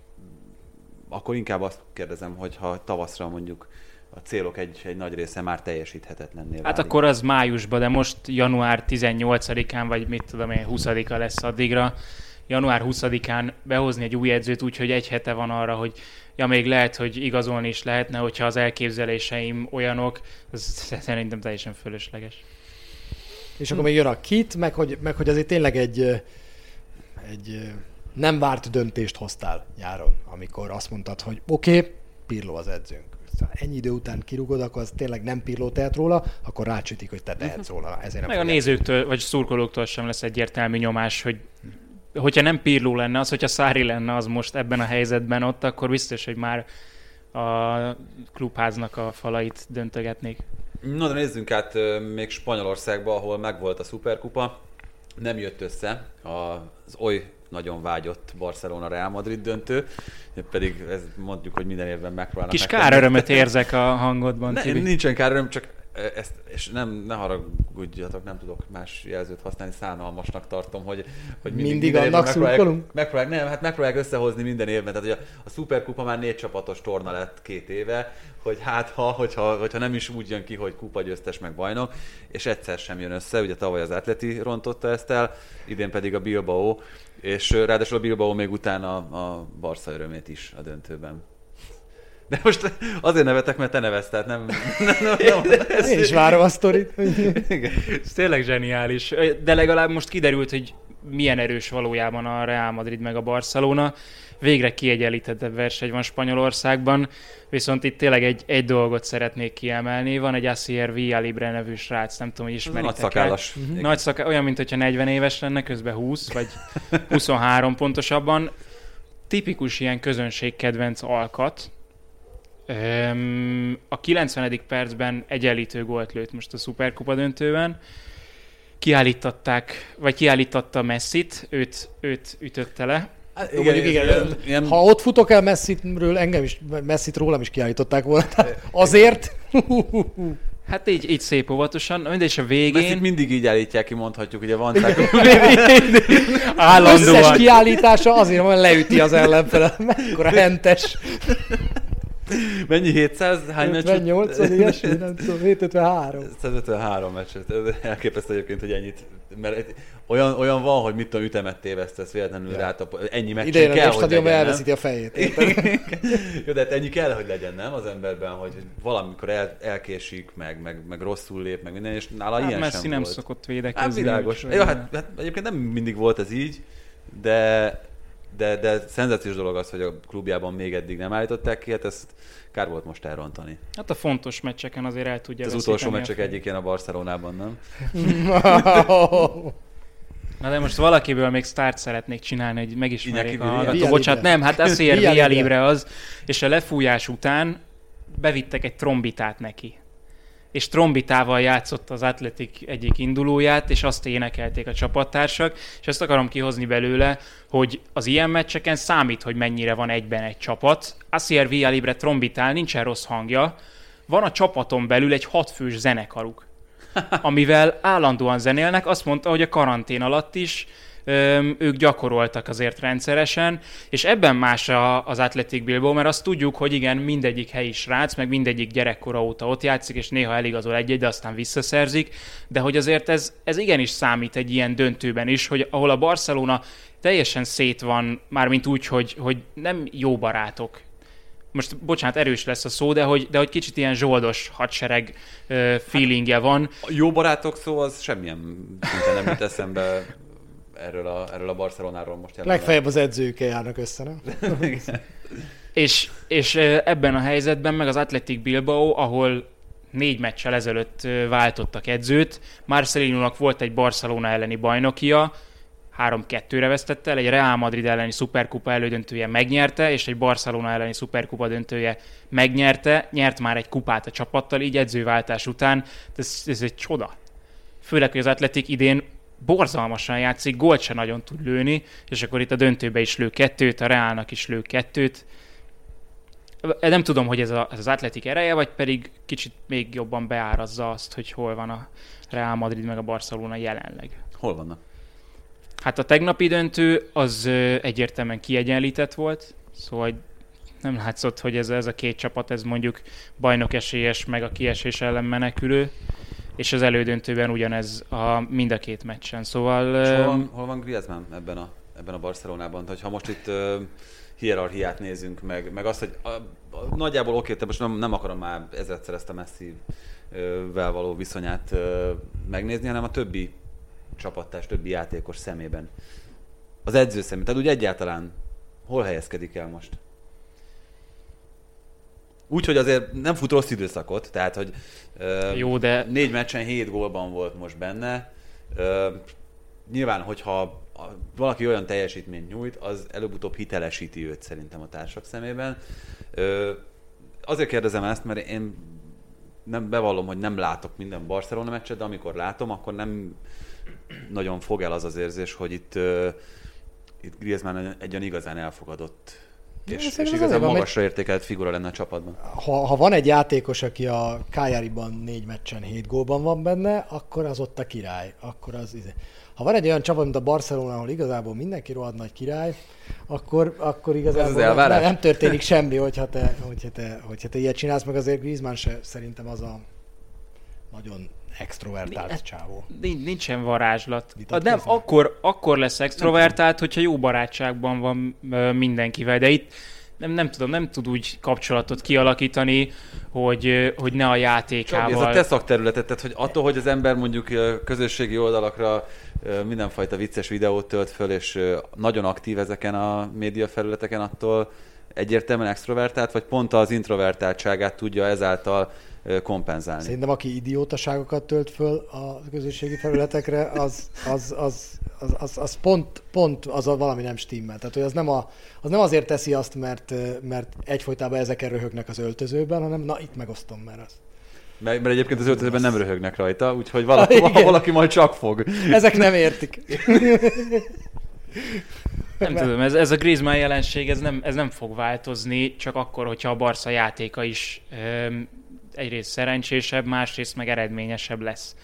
akkor inkább azt kérdezem, hogy ha tavaszra mondjuk a célok egy, egy nagy része már teljesíthetetlenné válik. Hát akkor az májusban, de most január 18-án, vagy mit tudom én, 20-a lesz addigra. Január 20-án behozni egy új edzőt, úgyhogy egy hete van arra, hogy ja, még lehet, hogy igazolni is lehetne, hogyha az elképzeléseim olyanok, az szerintem teljesen fölösleges. És akkor még jön a kit, meg hogy, meg hogy azért tényleg egy, egy nem várt döntést hoztál nyáron, amikor azt mondtad, hogy oké, okay, Pirlo az edzőnk. Ennyi idő után kirúgod, akkor az tényleg nem Pirlo tehet róla, akkor rácsütik, hogy te tehetsz róla. Na, Ezért nem Meg a nézőktől, vagy szurkolóktól sem lesz egyértelmű nyomás, hogy hogyha nem Pirlo lenne az, hogyha Szári lenne az most ebben a helyzetben ott, akkor biztos, hogy már a klubháznak a falait döntögetnék. Na de nézzünk át még Spanyolországba, ahol megvolt a Superkupa. Nem jött össze az oly nagyon vágyott Barcelona Real Madrid döntő, pedig ez mondjuk, hogy minden évben megpróbálnak. Kis megtenni. kárörömöt érzek a hangodban, Ne, Tibi. nincsen káröröm, csak ezt, és nem, ne haragudjatok, nem tudok más jelzőt használni, szánalmasnak tartom, hogy, hogy mindig, Mindig minden évben annak megpróbálják, megpróbálják, nem, hát megpróbálják összehozni minden évben, tehát hogy a, a Superkupa már négy csapatos torna lett két éve, hogy hát ha, hogyha, hogyha nem is úgy jön ki, hogy kupa győztes meg bajnok, és egyszer sem jön össze, ugye tavaly az Atleti rontotta ezt el, idén pedig a Bilbao, és ráadásul a Bilbao még utána a Barca örömét is a döntőben. De most azért nevetek, mert te nevezsz, tehát nem... nem, nem, nem Én is várom a sztorit. Igen. Ez tényleg zseniális. De legalább most kiderült, hogy milyen erős valójában a Real Madrid meg a Barcelona. Végre kiegyenlítettebb verseny van Spanyolországban, viszont itt tényleg egy, egy dolgot szeretnék kiemelni. Van egy Asier Villalibre nevű srác, nem tudom, hogy ismeritek Nagy szakállas. Uh-huh. Nagy szaka, olyan, mint hogyha 40 éves lenne, közben 20, vagy 23 pontosabban. Tipikus ilyen közönségkedvenc alkat, a 90. percben egyenlítő gólt lőtt most a Superkupa döntőben. Kiállították, vagy kiállította Messit, őt, őt ütötte le. Hát, igen, mondjuk igen, igen. Ilyen... Ha ott futok el Messitről, engem is, Messit rólam is kiállították volna. Azért. Hát így, így szép óvatosan, mindegy, a végén... Messit mindig így állítják ki, mondhatjuk, ugye van tehát... Állandóan. Összes kiállítása azért van, leüti az ellenfele. Mekkora hentes. Mennyi 700? Hány 58, ilyesmi, nem tudom, 753. 153 meccset. Elképesztő egyébként, hogy ennyit, mert olyan, olyan van, hogy mit tudom, ütemet tévesztesz véletlenül ja. rá, ennyi meccsen Idején kell, hogy legyen, elveszíti a fejét. Jó, de hát ennyi kell, hogy legyen, nem az emberben, hogy valamikor el, elkésik, meg, meg, meg rosszul lép, meg minden, és nála hát ilyen Messi sem nem volt. szokott védekezni. Hát világos. Jó, hát, hát, egyébként nem mindig volt ez így, de de, de szenzációs dolog az, hogy a klubjában még eddig nem állították ki, hát ezt kár volt most elrontani. Hát a fontos meccseken azért el tudja Az utolsó meccsek egyikén a Barcelonában, nem? Na de most valakiből még sztárt szeretnék csinálni, hogy megismerjék a hallgató. Bocsánat, nem, hát azért Via Libre az, és a lefújás után bevittek egy trombitát neki és trombitával játszott az Atletik egyik indulóját, és azt énekelték a csapattársak, és ezt akarom kihozni belőle, hogy az ilyen meccseken számít, hogy mennyire van egyben egy csapat. Asier Villalibre trombitál, nincsen rossz hangja, van a csapaton belül egy hatfős zenekaruk, amivel állandóan zenélnek. Azt mondta, hogy a karantén alatt is ők gyakoroltak azért rendszeresen, és ebben más az Athletic Bilbao, mert azt tudjuk, hogy igen, mindegyik helyi srác, meg mindegyik gyerekkora óta ott játszik, és néha eligazol egy-egy, de aztán visszaszerzik, de hogy azért ez, ez igenis számít egy ilyen döntőben is, hogy ahol a Barcelona teljesen szét van, mármint úgy, hogy, hogy nem jó barátok, most bocsánat, erős lesz a szó, de hogy, de hogy kicsit ilyen zsoldos hadsereg feelingje van. A jó barátok szó az semmilyen nem jut eszembe erről a, erről a Barcelonáról most jelenleg. Legfeljebb az edzőkkel járnak össze, nem? és, és ebben a helyzetben meg az Athletic Bilbao, ahol négy meccsel ezelőtt váltottak edzőt, Marcelinónak volt egy Barcelona elleni bajnokia, 3-2-re vesztette el, egy Real Madrid elleni szuperkupa elődöntője megnyerte, és egy Barcelona elleni szuperkupa döntője megnyerte, nyert már egy kupát a csapattal, így edzőváltás után, ez, ez egy csoda. Főleg, hogy az Atletik idén borzalmasan játszik, gólt se nagyon tud lőni, és akkor itt a döntőbe is lő kettőt, a Reálnak is lő kettőt. Nem tudom, hogy ez, a, ez az atletik ereje, vagy pedig kicsit még jobban beárazza azt, hogy hol van a Real Madrid meg a Barcelona jelenleg. Hol vannak? Hát a tegnapi döntő az egyértelműen kiegyenlített volt, szóval nem látszott, hogy ez, ez a két csapat, ez mondjuk bajnok esélyes, meg a kiesés ellen menekülő és az elődöntőben ugyanez a, mind a két meccsen. Szóval... És hol van, hol van Griezmann ebben a, ebben a Barcelonában? Tehát, ha most itt uh, hierarchiát nézünk, meg, meg azt, hogy a, a, nagyjából oké, te most nem, nem akarom már ezerszer ezt a messzi vel való viszonyát uh, megnézni, hanem a többi csapattárs, többi játékos szemében. Az edző szemében. Tehát úgy egyáltalán hol helyezkedik el most? Úgyhogy azért nem fut rossz időszakot, tehát hogy Jó, de... négy meccsen hét gólban volt most benne. Nyilván, hogyha valaki olyan teljesítményt nyújt, az előbb-utóbb hitelesíti őt szerintem a társak szemében. Azért kérdezem ezt, mert én nem bevallom, hogy nem látok minden Barcelona meccset, de amikor látom, akkor nem nagyon fog el az az érzés, hogy itt, itt Griezmann egy olyan igazán elfogadott és, és igazán magasra megy... értékelt figura lenne a csapatban. Ha, ha van egy játékos, aki a Kájáriban négy meccsen hét gólban van benne, akkor az ott a király. Akkor az, izé- ha van egy olyan csapat, mint a Barcelona, ahol igazából mindenki rohadt nagy király, akkor, akkor igazából nem, nem, történik semmi, hogyha te, hogyha, te, hogyha te ilyet csinálsz, meg azért Griezmann se szerintem az a nagyon extrovertált hát, csávó. Nincsen varázslat. nem, akkor, akkor lesz extrovertált, hogyha jó barátságban van mindenkivel, de itt nem, nem tudom, nem tud úgy kapcsolatot kialakítani, hogy, hogy ne a játékával... Csabi, ez a te szakterületed, tehát hogy attól, hogy az ember mondjuk közösségi oldalakra mindenfajta vicces videót tölt föl, és nagyon aktív ezeken a média felületeken, attól egyértelműen extrovertált, vagy pont az introvertáltságát tudja ezáltal kompenzálni. Szerintem aki idiótaságokat tölt föl a közösségi felületekre, az, az, az, az, az, az pont, pont az a valami nem stimmel. Tehát, hogy az nem, a, az nem azért teszi azt, mert, mert egyfolytában ezeken röhögnek az öltözőben, hanem na itt megosztom, mert az. Mert, mert egyébként az öltözőben nem röhögnek rajta, úgyhogy valaki, valaki majd csak fog. Ezek nem értik. Nem tudom, ez, ez a Griezmann jelenség, ez nem, ez nem fog változni, csak akkor, hogyha a Barca játéka is öm, egyrészt szerencsésebb, másrészt meg eredményesebb lesz.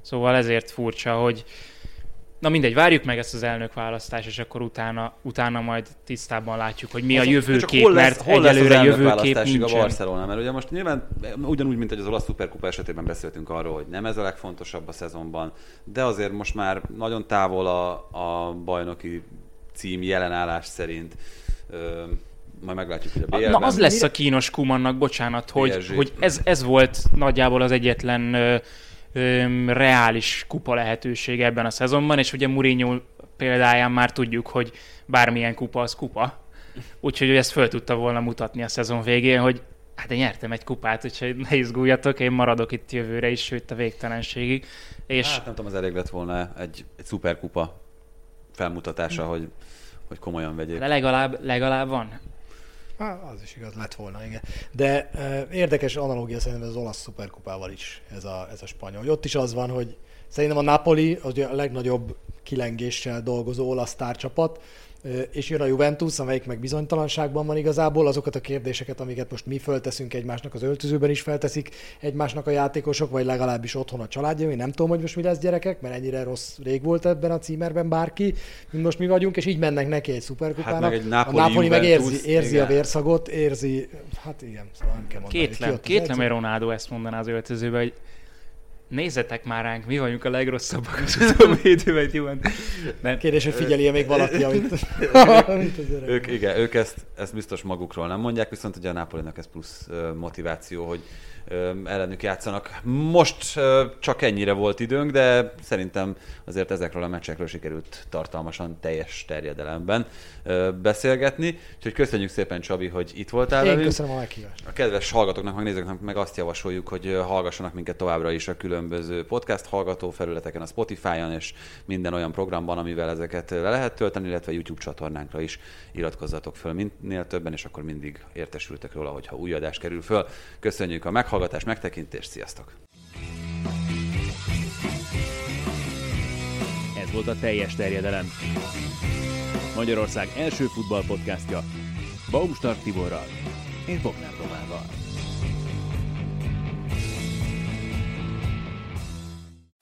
Szóval ezért furcsa, hogy Na mindegy, várjuk meg ezt az elnökválasztást, és akkor utána, utána majd tisztában látjuk, hogy mi az, a jövőkép, hol lesz, mert hol egyelőre lesz az jövőkép nincsen. a Barcelona, mert ugye most nyilván ugyanúgy, mint hogy az olasz szuperkupa esetében beszéltünk arról, hogy nem ez a legfontosabb a szezonban, de azért most már nagyon távol a, a bajnoki cím jelenállás szerint. Ö, majd meglátjuk, hogy a BL-ben... Na az lesz a kínos Kumannak, bocsánat, hogy, hogy ez, ez volt nagyjából az egyetlen ö, ö, reális kupa lehetőség ebben a szezonban, és ugye Mourinho példáján már tudjuk, hogy bármilyen kupa az kupa. Úgyhogy ezt föl tudta volna mutatni a szezon végén, hogy hát én nyertem egy kupát, úgyhogy ne izguljatok, én maradok itt jövőre is, sőt a végtelenségig. És... Hát nem tudom, az elég lett volna egy, egy szuperkupa felmutatása, hogy, hogy komolyan vegyék. De legalább, legalább van. Há, az is igaz, lett volna, igen. De e, érdekes analógia szerintem az olasz szuperkupával is ez a, ez a spanyol. Hogy ott is az van, hogy szerintem a Napoli az a legnagyobb kilengéssel dolgozó olasz tárcsapat, és jön a Juventus, amelyik meg bizonytalanságban van igazából, azokat a kérdéseket, amiket most mi fölteszünk egymásnak az öltözőben is felteszik egymásnak a játékosok, vagy legalábbis otthon a családja. Én nem tudom, hogy most mi lesz gyerekek, mert ennyire rossz rég volt ebben a címerben bárki, mint most mi vagyunk, és így mennek neki egy szuperkupának. Hát meg egy Napoli, a Napoli meg érzi, érzi a vérszagot, érzi, hát igen, szóval nem kell mondani. Kétlem, kétlem, hogy Ronaldo ezt mondaná az öltözőben, hogy nézzetek már ránk, mi vagyunk a legrosszabbak az utóbbi időben, Juventus. Kérdés, hogy figyeli még valaki, amit, ők, igen, ők ezt, ezt biztos magukról nem mondják, viszont ugye a Napolinak ez plusz motiváció, hogy ellenük játszanak. Most csak ennyire volt időnk, de szerintem azért ezekről a meccsekről sikerült tartalmasan teljes terjedelemben beszélgetni. Úgyhogy köszönjük szépen, Csabi, hogy itt voltál Én köszönöm a meghívást. A kedves hallgatóknak, meg nézőknek meg azt javasoljuk, hogy hallgassanak minket továbbra is a különböző podcast hallgató felületeken, a Spotify-on és minden olyan programban, amivel ezeket le lehet tölteni, illetve YouTube csatornánkra is iratkozzatok föl minél többen, és akkor mindig értesültek róla, hogyha új adás kerül föl. Köszönjük a meghallgatást meghallgatás, megtekintés, sziasztok! Ez volt a teljes terjedelem. Magyarország első futballpodcastja Baumstark Tiborral és Bognár Domával.